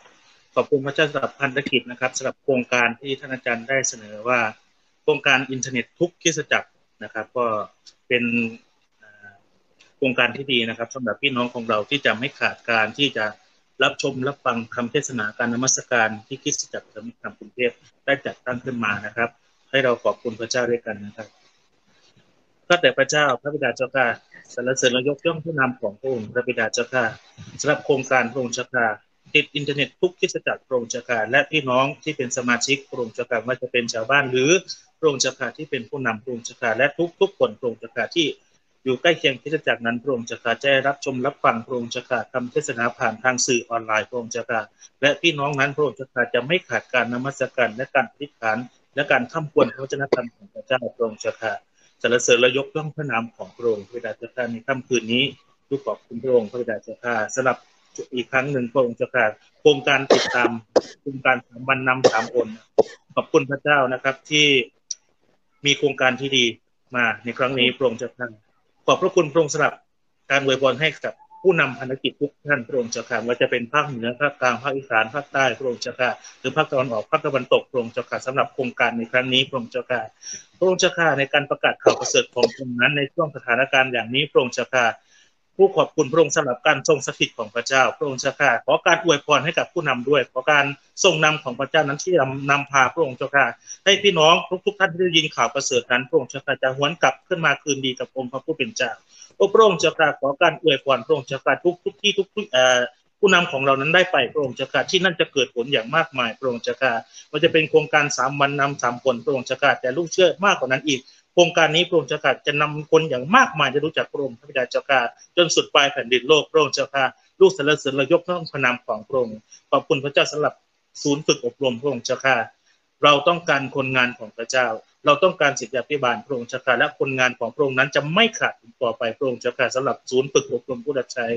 ขอบคุณพระเจ้าสำหรับพันธกิจนะครับสำหรับโครงการที่ท่านอาจารย์ได้เสนอว่า โครงการอินเทอร์เน็ตทุกคริสตจักรนะครับ ก็เป็นโครงการที่ดีนะครับสำหรับพี่น้องของเราที่จะไม่ขาดการที่จะรับชมรับฟังคำเทศนาการนมัสการที่คริสตจักรสามัคคีธรรมกรุงเทพได้จัดตั้งขึ้นมานะครับ ให้เราขอบคุณพระเจ้าด้วยกันนะครับ ข้าแต่พระเจ้าพระบิดาเจ้าข้าสรรเสริญและยกย่องพระนามของพระองค์พระบิดาเจ้าข้าสำหรับโครงการพระองค์เจ้าข้าติดอินเทอร์เน็ตทุกคริสตจักรพระองค์เจ้าข้าและพี่น้องที่เป็นสมาชิกพระองค์เจ้าข้าว่าจะเป็นชาวบ้านหรือพระองค์เจ้าข้าที่เป็นผู้นำพระองค์เจ้าข้าและทุกทุกๆคนพระองค์เจ้าข้าที่อยู่ใกล้เคียงคริสตจักรนั้นพระองค์เจ้าข้าจะได้รับชมรับฟังพระองค์เจ้าข้าคำเทศนาผ่านทางสื่อออนไลน์พระองค์เจ้าข้าและพี่น้องนั้นพระองค์เจ้าข้าจะไม่ขาดการนมัสการและการอธิษฐานและการข้ามควรพระวจนะธรรมของพระเจ้าพระองค์เจ้าข้า สรรเสริญและยกย่องพระนามของพระองค์พระบิดาเจ้าข้าในค่ำคืนนี้ลูกขอบคุณพระองค์พระบิดาเจ้าข้าสำหรับอีกครั้งหนึ่งพระองค์เจ้าข้าโครงการติดตามโครงการสามวันนำสามคนขอบคุณพระเจ้านะครับที่มีโครงการที่ดีมาในครั้งนี้พระองค์เจ้าข้าขอบพระคุณพระองค์สำหรับการอวยพรให้กับ ผู้นำภารกิจทุกท่านพระองค์เจ้าข้าว่าจะเป็นภาคเหนือภาคกลางภาคอีสานภาคใต้พระองค์เจ้าข้าหรือภาคตะวันออกภาคตะวันตกพระองค์เจ้าข้าสำหรับโครงการในครั้งนี้พระองค์เจ้าข้าพระองค์เจ้าข้าในการประกาศข่าวประเสริฐของพระองค์นั้นในช่วงสถานการณ์อย่างนี้พระองค์เจ้าข้าผู้ขอบคุณพระองค์สำหรับการทรงสถิตของพระเจ้า พระองค์เจ้าข้าขอการอวยพรให้กับผู้นำด้วยขอการทรงนำของพระเจ้านั้นที่นำนำพาพระองค์เจ้าข้าให้พี่น้องทุกๆท่านที่ได้ยินข่าวประเสริฐนั้นพระองค์เจ้าข้าจะหวนกลับขึ้นมาคืนดีกับองค์พระผู้เป็นเจ้าโอ้พระองค์เจ้าข้าขอการอวยพรพระองค์เจ้าข้าทุกทุกที่ทุกทุกเอ่อผู้นำของเรานั้นได้ไปพระองค์เจ้าข้าที่นั่นจะเกิดผลอย่างมากมายพระองค์เจ้าข้ามันจะเป็นโครงการสามวันนำสามคนพระองค์เจ้าข้าแต่ลูกเชื่อมากกว่านั้นอีกโครงการนี้พระองค์เจ้าข้าจะนำคนอย่างมากมายจะรู้จักพระองค์พระบิดาเจ้าข้าจนสุดปลายแผ่นดินโลกพระองค์เจ้าข้าลูกสรรเสริญและยกย่องพระนามของพระองค์ขอบคุณพระเจ้าสำหรับศูนย์ฝึกอบรมพระองค์เจ้าข้าเราต้องการคนงานของพระเจ้า เราต้องการศิษยาภิบาลพระองค์เจ้าข้าและคนงานของพระองค์นั้นจะไม่ขาดต่อไปพระองค์เจ้าข้าสำหรับศูนย์ฝึกอบรมผู้รับใช้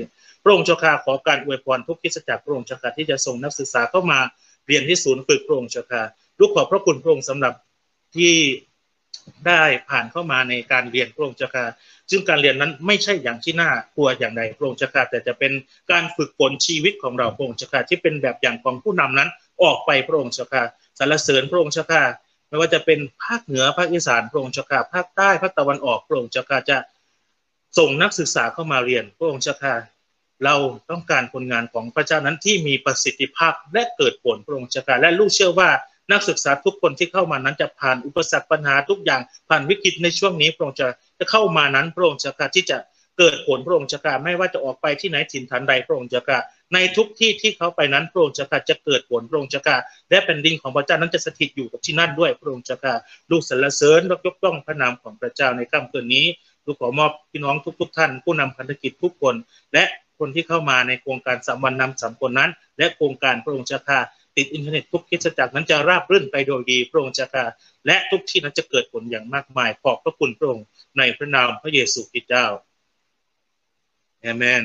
พระองค์เจ้าข้าขอการอวยพรทุกกิจจักรพระองค์เจ้าข้าที่จะส่งนักศึกษาเข้ามาเรียนที่ศูนย์ฝึกพระองค์เจ้าข้าลูกขอบพระคุณพระองค์สำหรับที่ได้ผ่านเข้ามาในการเรียนพระองค์เจ้าค่ะซึ่งการเรียนนั้นไม่ใช่อย่างที่น่ากลัวอย่างใดพระองค์เจ้าค่ะแต่จะเป็นการฝึกฝนชีวิตของเราพระองค์เจ้าค่ะที่เป็นแบบอย่างของผู้นำนั้นออกไปพระองค์เจ้าค่ะสรรเสริญพระองค์เจ้าค่ะ ไม่ว่าจะเป็นภาคเหนือภาคอีสานพระองค์เจ้าค่ะภาคใต้ภาคตะวันออกพระองค์เจ้าค่ะจะส่งนักศึกษาเข้ามาเรียนพระองค์เจ้าค่ะเราต้องการคนงานของพระเจ้านั้นที่มีประสิทธิภาพและเกิดผลพระองค์เจ้าค่ะและลูกเชื่อว่านักศึกษาทุกคนที่เข้ามานั้นจะผ่านอุปสรรคปัญหาทุกอย่างผ่านวิกฤตในช่วงนี้พระองค์จะจะเข้ามานั้นพระองค์จะกาที่จะเกิดผลพระองค์จะกาไม่ว่าจะออกไปที่ไหนถิ่นฐานใดพระองค์จะกา ในทุกที่ที่เขาไปนั้นพระองค์จะกาจะเกิดผลพระองค์จะกาและแผ่นดินของพระเจ้านั้นจะสถิตอยู่กับที่นั่นด้วยพระองค์จะกาลูกสรรเสริญและยกย่องพระนามของพระเจ้าในค่ำคืนนี้ลูกขอมอบพี่น้องทุก ๆ ท่าน ผู้นำพันธกิจทุกคน และคนที่เข้ามาในโครงการสามวันนำสามคนนั้น และโครงการพระองค์จะกาติดอินเทอร์เน็ตทุกคริสตจักรนั้นจะราบรื่นไปโดยดีพระองค์เจ้าค่ะและทุกที่นั้นจะเกิดผลอย่างมากมายขอบพระคุณพระองค์ในพระนามพระเยซูคริสต์เจ้าเอเมน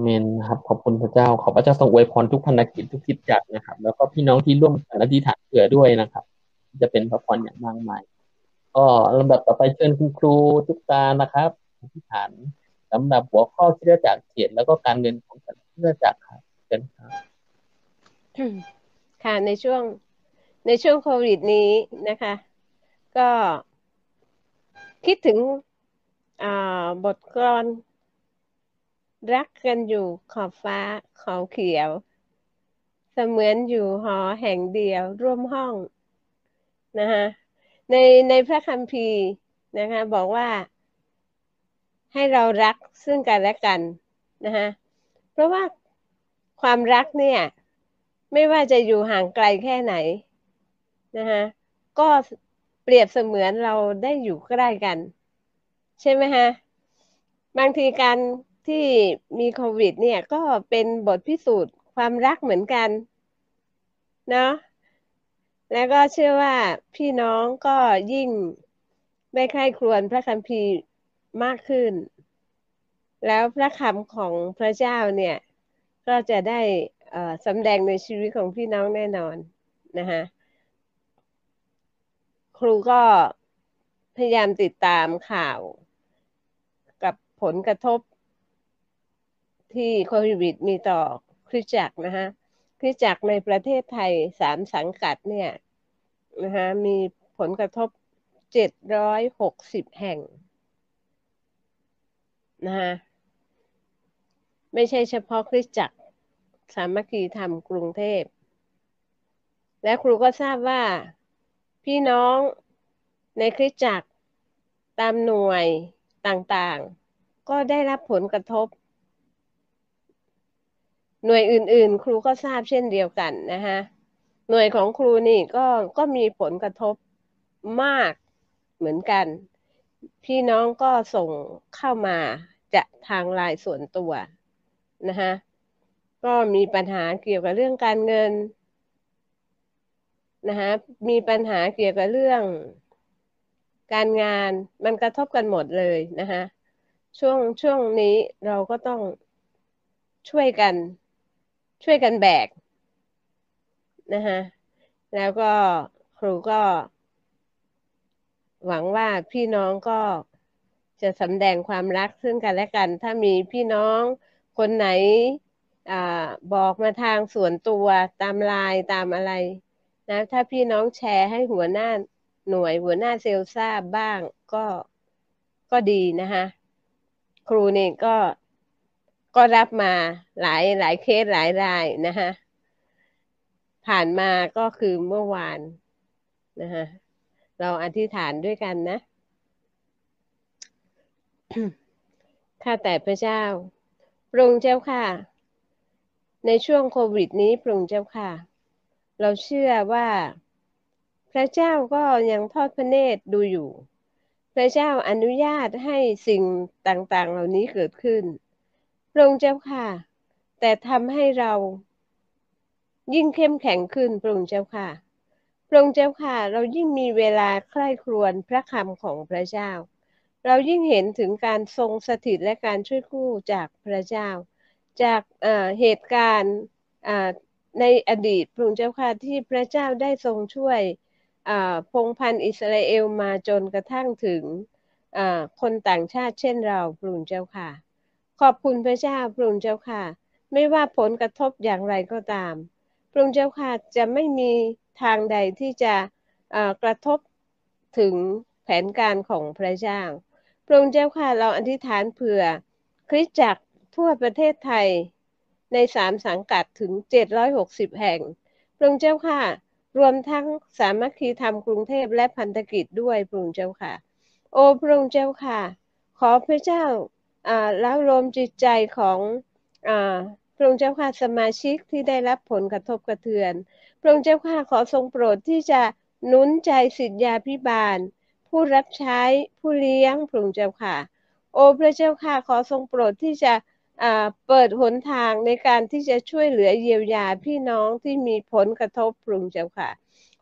เมนนะครับขอบคุณพระเจ้า ขอพระเจ้าทรงอวยพรทุกพันธกิจทุกคิดจักนะครับ แล้วก็พี่น้องที่ร่วมกันอธิษฐานเผื่อด้วยนะครับ จะเป็นพระพรอย่างมากมายก็ลำดับต่อไปเชิญคุณครูทุกตานะครับอธิษฐานสำหรับหัวข้อคิดจักเขียนแล้วก็การเงินของคิดจักครับเชิญครับค่ะในช่วงในช่วงโควิดนี้นะคะ ก็คิดถึงบทกลอน รักกันอยู่ขอบฟ้าขาวเขียว เสมือนอยู่หอแห่งเดียวร่วมห้องนะคะในในพระคัมภีร์นะคะบอกว่า ให้เรารักซึ่งกันและกันนะคะเพราะว่าความรักเนี่ย ไม่ว่าจะอยู่ห่างไกลแค่ไหนนะคะก็เปรียบเสมือนเราได้อยู่ใกล้กัน ใช่ไหมฮะบางทีการ ที่มีโควิด เนี่ยก็เป็นบทพิสูจน์ความรักเหมือนกันเนาะแล้วก็เชื่อว่าพี่น้องก็ยิ่งได้ใคร่ครวญพระคัมภีร์มากขึ้น แล้วพระคำของพระเจ้าเนี่ย ก็จะได้สำแดงในชีวิตของพี่น้องแน่นอนนะคะครูก็พยายามติดตามข่าวกับผลกระทบ ที่โควิดมีต่อคริสจักรนะคะคริสจักรในประเทศไทยสามสังกัดเนี่ยนะคะมีผลกระทบเจ็ดร้อยหกสิบแห่งนะคะไม่ใช่เฉพาะคริสจักรสามัคคีธรรมกรุงเทพ และครูก็ทราบว่าพี่น้องในคริสจักรตามหน่วยต่างๆ ก็ได้รับผลกระทบ หน่วยอื่น ๆ ครูก็ทราบเช่นเดียวกันนะคะหน่วยของครูนี่ก็ก็มีผลกระทบมากเหมือนกัน พี่น้องก็ส่งเข้ามาจะทางลายส่วนตัวนะคะก็มีปัญหาเกี่ยวกับเรื่องการเงินนะคะมีปัญหาเกี่ยวกับเรื่อง การงานมันกระทบกันหมดเลยนะคะช่วงช่วงนี้เราก็ต้องช่วยกัน ช่วยกันแบกนะคะแล้วก็ครูก็ หวังว่าพี่น้องก็จะสำแดงความรักซึ่งกันและกัน ถ้ามีพี่น้องคนไหนอบอกมาทางส่วนตัวตามไลน์ตามอะไรนะถ้าพี่น้องแชร์ให้หัวหน้าหน่วยหัวหน้าเซลทราบบ้างก็ก็ดีนะคะครูนี่ก็ ก็รับมาหลายหลายเคสหลายรายนะคะผ่านมาก็คือเมื่อวานนะคะเราอธิษฐานด้วยกันนะข้าแต่พระเจ้าพระองค์เจ้าค่ะ ในช่วงโควิดนี้พระองค์เจ้าค่ะ เราเชื่อว่า พระเจ้าก็ยังทอดพระเนตรดูอยู่ พระเจ้าอนุญาตให้สิ่งต่างๆ เหล่านี้เกิดขึ้น ระองค์เจ้าค่ะ แต่ทำให้เรายิ่งเข้มแข็งขึ้นพระองค์เจ้าค่ะพระองค์เจ้าค่ะ เรายิ่งมีเวลาใคร่ครวญพระคำของพระเจ้า เรายิ่งเห็นถึงการทรงสถิตและการช่วยกู้จากพระเจ้า จากเหตุการณ์ในอดีตพระองค์เจ้าค่ะที่พระเจ้าได้ทรงช่วยพงพันธ์อิสราเอลมาจนกระทั่งถึงคนต่างชาติเช่นเราพระองค์เจ้าค่ะ ขอบคุณพระเจ้าพระองค์เจ้าค่ะ ไม่ว่าผลกระทบอย่างไรก็ตามพระองค์เจ้าค่ะจะไม่มีทางใดที่จะกระทบถึงแผนการของพระเจ้าพระองค์เจ้าค่ะเราอธิษฐานเผื่อคริสตจักรทั่วประเทศไทยในสามสังกัดถึง 760 แห่ง พระองค์เจ้าค่ะ รวมทั้งสามัคคีธรรมกรุงเทพและพันธกิจด้วยพระองค์เจ้าค่ะ โอ้พระองค์เจ้าค่ะ ขอพระเจ้า แล้วรวมจิตใจของพระองค์เจ้าค่ะสมาชิกที่ได้รับผลกระทบกระเทือน พระองค์เจ้าค่ะขอทรงโปรดที่จะหนุนใจสิทธยาพิบาล ผู้รับใช้ผู้เลี้ยงพระองค์เจ้าค่ะ โอ้พระเจ้าค่ะขอทรงโปรดที่จะเปิดหนทางในการที่จะช่วยเหลือเยียวยาพี่น้องที่มีผลกระทบพระองค์เจ้าค่ะ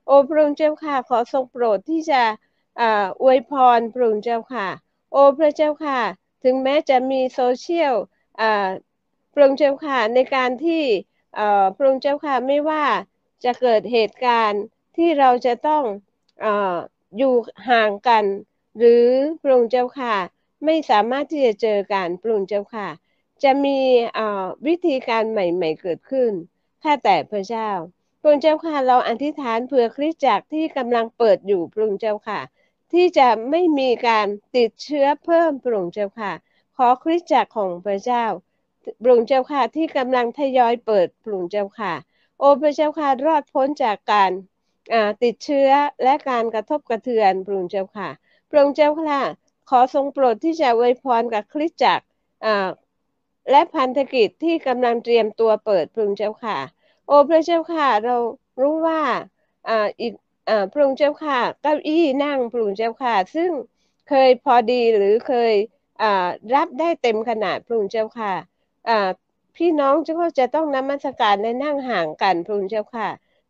โอ้พระองค์เจ้าค่ะขอทรงโปรดที่จะอวยพรพระองค์เจ้าค่ะ โอ้พระเจ้าค่ะ ถึงแม้จะมีโซเชียลพระองค์เจ้าค่ะในการที่พระองค์เจ้าค่ะไม่ว่าจะเกิดเหตุการณ์ที่เราจะต้องออยู่ห่างกัน หรือพระองค์เจ้าค่ะไม่สามารถที่จะเจอกันพระองค์เจ้าค่ะ จะมีวิธีการใหม่ๆเกิดขึ้นข้าแต่พระเจ้าพระองค์เจ้าค่ะเราอธิษฐานเผื่อคริสตจักรที่กำลังเปิดอยู่พระองค์เจ้าค่ะ ที่จะไม่มีการติดเชื้อเพิ่มพระองค์เจ้าค่ะ ขอคริสตจักรของพระเจ้าพระองค์เจ้าค่ะที่กำลังทยอยเปิดพระองค์เจ้าค่ะ โอ้พระเจ้าค่ะรอดพ้นจากการติดเชื้อและการกระทบกระเทือนพระองค์เจ้าค่ะพระองค์เจ้าค่ะ ขอทรงโปรดที่จะไวยพรกับคริสตจักรและพันธกิจที่กำลังเตรียมตัวเปิดพระองค์เจ้าค่ะ โอ้พระเจ้าค่ะเรารู้ว่าอีก พระองค์เจ้าค่ะเก้าอี้นั่งพระองค์เจ้าค่ะ ซึ่งเคยพอดีหรือเคยรับได้เต็มขนาดพระองค์เจ้าค่ะพี่น้องก็จะต้องนมัสการและนั่งห่างกันพระองค์เจ้าค่ะ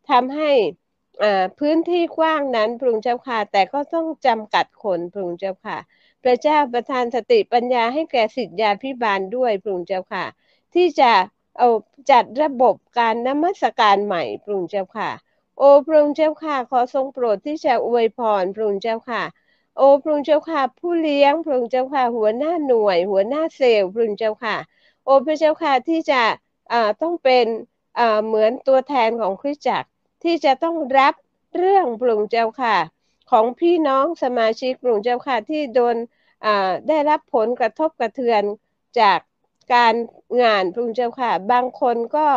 ทำให้พื้นที่กว้างนั้นพระองค์เจ้าค่ะ แต่ก็ต้องจำกัดคนพระองค์เจ้าค่ะ พระเจ้าประทานสติปัญญาให้แก่สิทธิยาพิบาลด้วยพระองค์เจ้าค่ะ ที่จะเอาจัดระบบการนมัสการใหม่พระองค์เจ้าค่ะ โอ้พระองค์เจ้าค่ะ ขอทรงโปรดที่จะอวยพรพระองค์เจ้าค่ะ โอ้พระองค์เจ้าค่ะ ผู้เลี้ยงพระองค์เจ้าค่ะ หัวหน้าหน่วย หัวหน้าเซลล์พระองค์เจ้าค่ะ โอ้พระเจ้าค่ะที่จะต้องเป็นเหมือนตัวแทนของคริสตจักรที่จะต้องรับเรื่องพระองค์เจ้าค่ะ ของพี่น้องสมาชิกพระองค์เจ้าค่ะที่โดนได้รับผลกระทบกระเทือนจากการงานพระองค์เจ้าค่ะ บางคนก็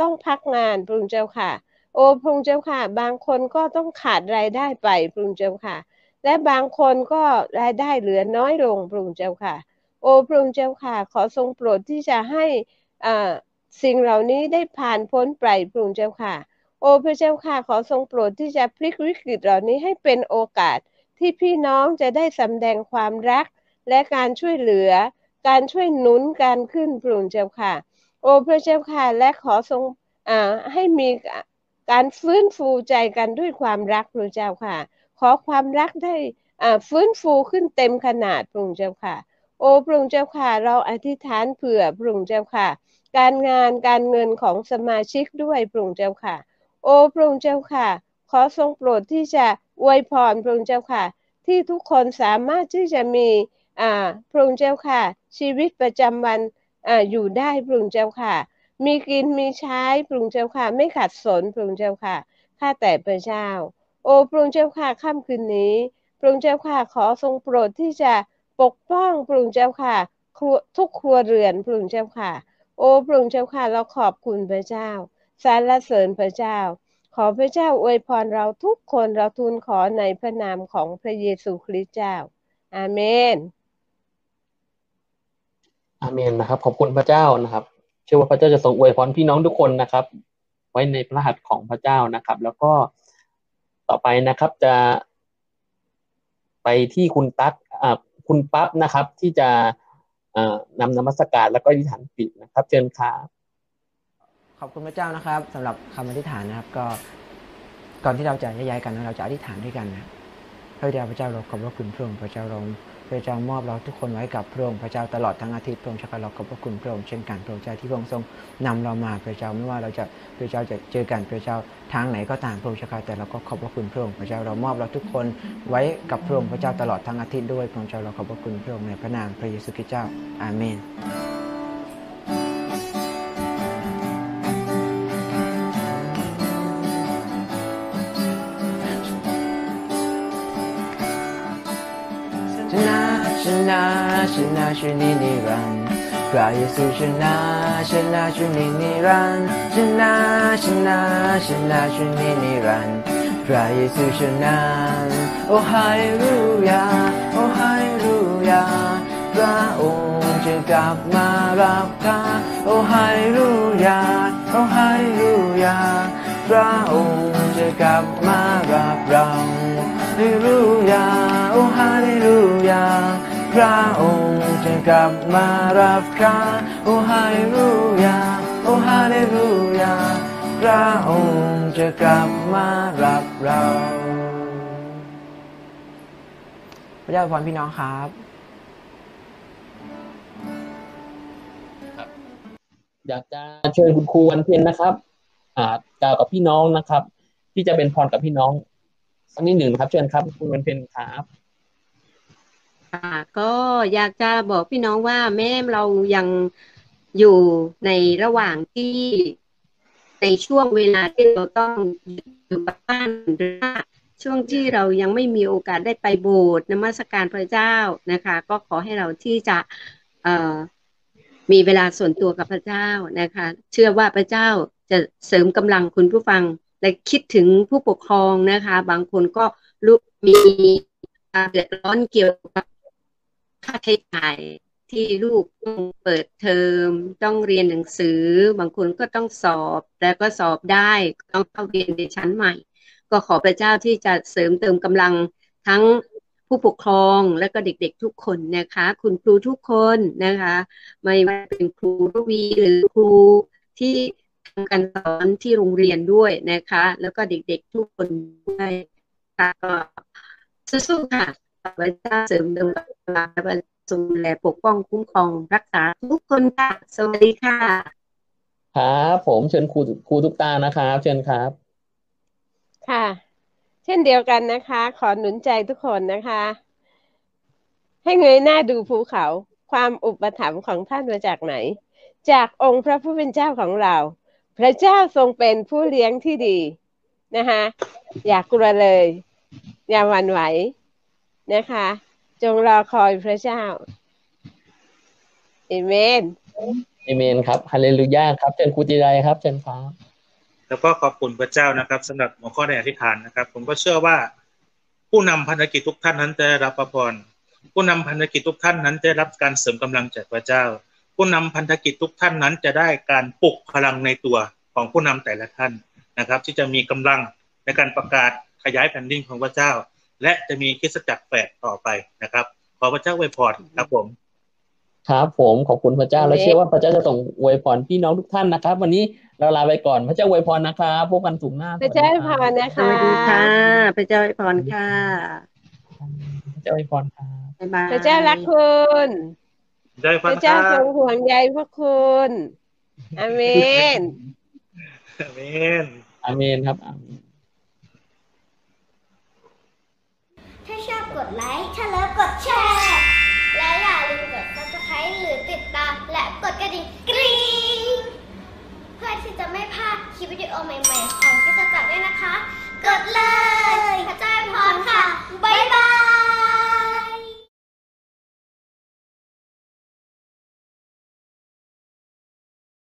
ต้องพักงานพระองค์เจ้าค่ะ โอ้พระองค์เจ้าค่ะ บางคนก็ต้องขาดรายได้ไปพระองค์เจ้าค่ะ และบางคนก็รายได้เหลือน้อยลงพระองค์เจ้าค่ะ โอ้พระองค์เจ้าค่ะ ขอทรงโปรดที่จะให้สิ่งเหล่านี้ได้ผ่านพ้นไปพระองค์เจ้าค่ะ โอ้พระเจ้าค่ะ ขอทรงโปรดที่จะพลิกวิกฤตเหล่านี้ให้เป็นโอกาสที่พี่น้องจะได้สำแดงความรัก และการช่วยเหลือ การช่วยหนุนการขึ้นพระองค์เจ้าค่ะ โอ้พระเจ้าค่ะ และขอทรงให้มี การฟื้นฟูใจกันด้วยความรักพระเจ้าค่ะ ขอความรักได้ฟื้นฟูขึ้นเต็มขนาดพระองค์เจ้าค่ะ โอ้พระองค์เจ้าค่ะ เราอธิษฐานเผื่อพระองค์เจ้าค่ะ การงานการเงินของสมาชิกด้วยพระองค์เจ้าค่ะ โอ้พระองค์เจ้าค่ะ ขอทรงโปรดที่จะอวยพรพระองค์เจ้าค่ะ ที่ทุกคนสามารถที่จะมีพระองค์เจ้าค่ะ ชีวิตประจำวันออยู่ได้พระองค์เจ้าค่ะ มีกินมีใช้พระองเจ้าค่ะ ไม่ขัดสนพระองเจ้าค่ะข้าแต่พระเจ้า โอ้พระองเจ้าค่ะค่ำคืนนี้พระองเจ้าค่ะขอทรงโปรดที่จะปกป้องพระองเจ้าค่ะทุกครัวเรือนพระองเจ้าค่ะ โอ้พระองเจ้าค่ะเราขอบคุณพระเจ้าสรรเสริญพระเจ้า ขอพระเจ้าอวยพรเราทุกคนเราทูลขอในพระนามของพระเยซูคริสต์เจ้า อาเมนอาเมนนะครับ ขอบคุณพระเจ้านะครับ ชื่อว่าพระเจ้าจะทรงอวยพรพี่น้องทุกคนนะครับ ไว้ในพระหัตถ์ของพระเจ้านะครับ แล้วก็ต่อไปนะครับจะไปที่คุณตั๊กคุณปั๊บนะครับ ที่จะนำนมัสการแล้วก็อธิษฐานปิดนะครับ เชิญครับขอบคุณพระเจ้านะครับสำหรับคำอธิษฐานนะครับ ก็ก่อนที่เราจะย้ายกันเราจะอธิษฐานด้วยกันนะพระเจ้าพระเจ้าเราขอบพระคุณพระองค์พระเจ้าเรา พระเจ้ามอบเราทุกคนไว้กับพระองค์พระเจ้าตลอดทั้งอาทิตย์พระองค์ชักเราขอบพระคุณพระองค์เช่นกันพระเจ้าที่พระองค์ทรงนำเรามาพระเจ้าไม่ว่าเราจะพระเจ้าจะเจอกันพระเจ้าทางไหนก็ตามพระองค์ชักแต่เราก็ขอบพระคุณพระองค์พระเจ้าเรามอบเราทุกคนไว้กับพระองค์พระเจ้าตลอดทั้งอาทิตย์ด้วยพระเจ้าเราขอบพระคุณพระองค์ในพระนามพระเยซูคริสต์เจ้าอาเมน ชนะชนินิรันดร์พระเยซูชนะชนะชนินิรันชนะชนะชนะชนินิรันพระเยซูชนะโอ้ฮาเลลูยาโอ้ฮาเลลูยาพระองค์จะกลับมารับข้าโอ้ฮาเลลูยาโอ้ฮาเลลูยาพระองค์จะกลับมารับเราฮาเลลูยาโอ้ฮาเลลูยา พระองค์จะกลับมารับข้าโอ้ฮาเลลูยาโอ้ฮาเลลูยาพระองค์จะกลับมารับเราพระเจ้าพรพี่น้องครับอยากจะเชิญคุณครูวันเพ็ญนะครับ อ่ากล่าวกับพี่น้องนะครับ ที่จะเป็นพรกับพี่น้องสักนิดหนึ่งครับ เชิญครับคุณวันเพ็ญครับ ค่ะก็อยากจะบอกพี่น้องว่าแม่เรายังอยู่ในระหว่างที่ในช่วงเวลาที่เราต้องอยู่บ้านหรือว่าช่วงที่เรายังไม่มีโอกาสได้ไปโบสถ์นมัสการพระเจ้านะคะ ก็ขอให้เราที่จะเออมีเวลาส่วนตัวกับพระเจ้านะคะ เชื่อว่าพระเจ้าจะเสริมกำลังคุณผู้ฟังและคิดถึงผู้ปกครองนะคะ บางคนก็รู้มีเดือดร้อนเกี่ยวกับ ค่าใช้จ่ายที่ลูกต้องเปิดเทอมต้องเรียนหนังสือ บางคนก็ต้องสอบแล้วก็สอบได้ต้องเข้าเรียนในชั้นใหม่ ก็ขอพระเจ้าที่จะเสริมเติมกำลังทั้งผู้ปกครองและก็เด็กๆทุกคนนะคะ คุณครูทุกคนนะคะ ไม่ว่าเป็นครูรวีหรือครูที่ทำการสอนที่โรงเรียนด้วยนะคะ แล้วก็เด็กๆทุกคนด้วยค่ะก็สู้ๆค่ะ พระเจ้าเสริมดวงตาและทรงดูแลปกป้องคุ้มครองรักษาทุกคนค่ะ สวัสดีค่ะ ครับผมเชิญครูครูทุกตานะครับเชิญครับ ค่ะ เช่นเดียวกันนะคะ ขอหนุนใจทุกคนนะคะ ให้เงยหน้าดูภูเขา ความอุปถัมภ์ของท่านมาจากไหน จากองค์พระผู้เป็นเจ้าของเรา พระเจ้าทรงเป็นผู้เลี้ยงที่ดีนะคะอย่ากลัวเลย อย่าหวั่นไหว นะคะ จงรอคอยพระเจ้าเอเมนเอเมนครับฮาเลลูยาครับเชิญครูจีไรครับเชิญครับแล้วก็ขอบคุณพระเจ้านะครับสำหรับหัวข้อในอธิษฐานนะครับ ผมก็เชื่อว่า ผู้นำพันธกิจทุกท่านนั้นจะได้รับพระพรผู้นำพันธกิจทุกท่านนั้นจะได้รับการเสริมกำลังจากพระเจ้า ผู้นำพันธกิจทุกท่านนั้นจะได้การปลุกพลังในตัวของผู้นำแต่ละท่านนะครับ ที่จะมีกำลังในการประกาศขยายแผ่นดินของพระเจ้า และจะมีคริสตจักรแฝดต่อไปนะครับ ขอพระเจ้าอวยพรครับผม ครับผมขอบคุณพระเจ้าและเชื่อว่าพระเจ้าจะส่งอวยพรพี่น้องทุกท่านนะครับ วันนี้เราลาไปก่อนพระเจ้าอวยพรนะครับพบกันสูงหน้าพระเจ้าอวยพรนะสคะวัสดีค่ะพระเจ้าอวยพรค่ะพระเจ้าอวยพรครับบ๊ายบายพระเจ้ารักคุณได้พฟังระคเจ้ารัทรบงห่วงใยพวกคุณอาเมนอาเมนอาเมนครับอาเมน ถ้าชอบกดไลค์ ถ้าเลิฟกดแชร์ และอย่าลืมกด subscribe หรือติดตาม และกดกระดิ่งกรี๊งเพื่อที่จะไม่พลาดคลิปวิดีโอใหม่ๆ ของกิจจักรด้วยนะคะ กดเลยพระเจ้าอวยพรค่ะ บ๊ายบาย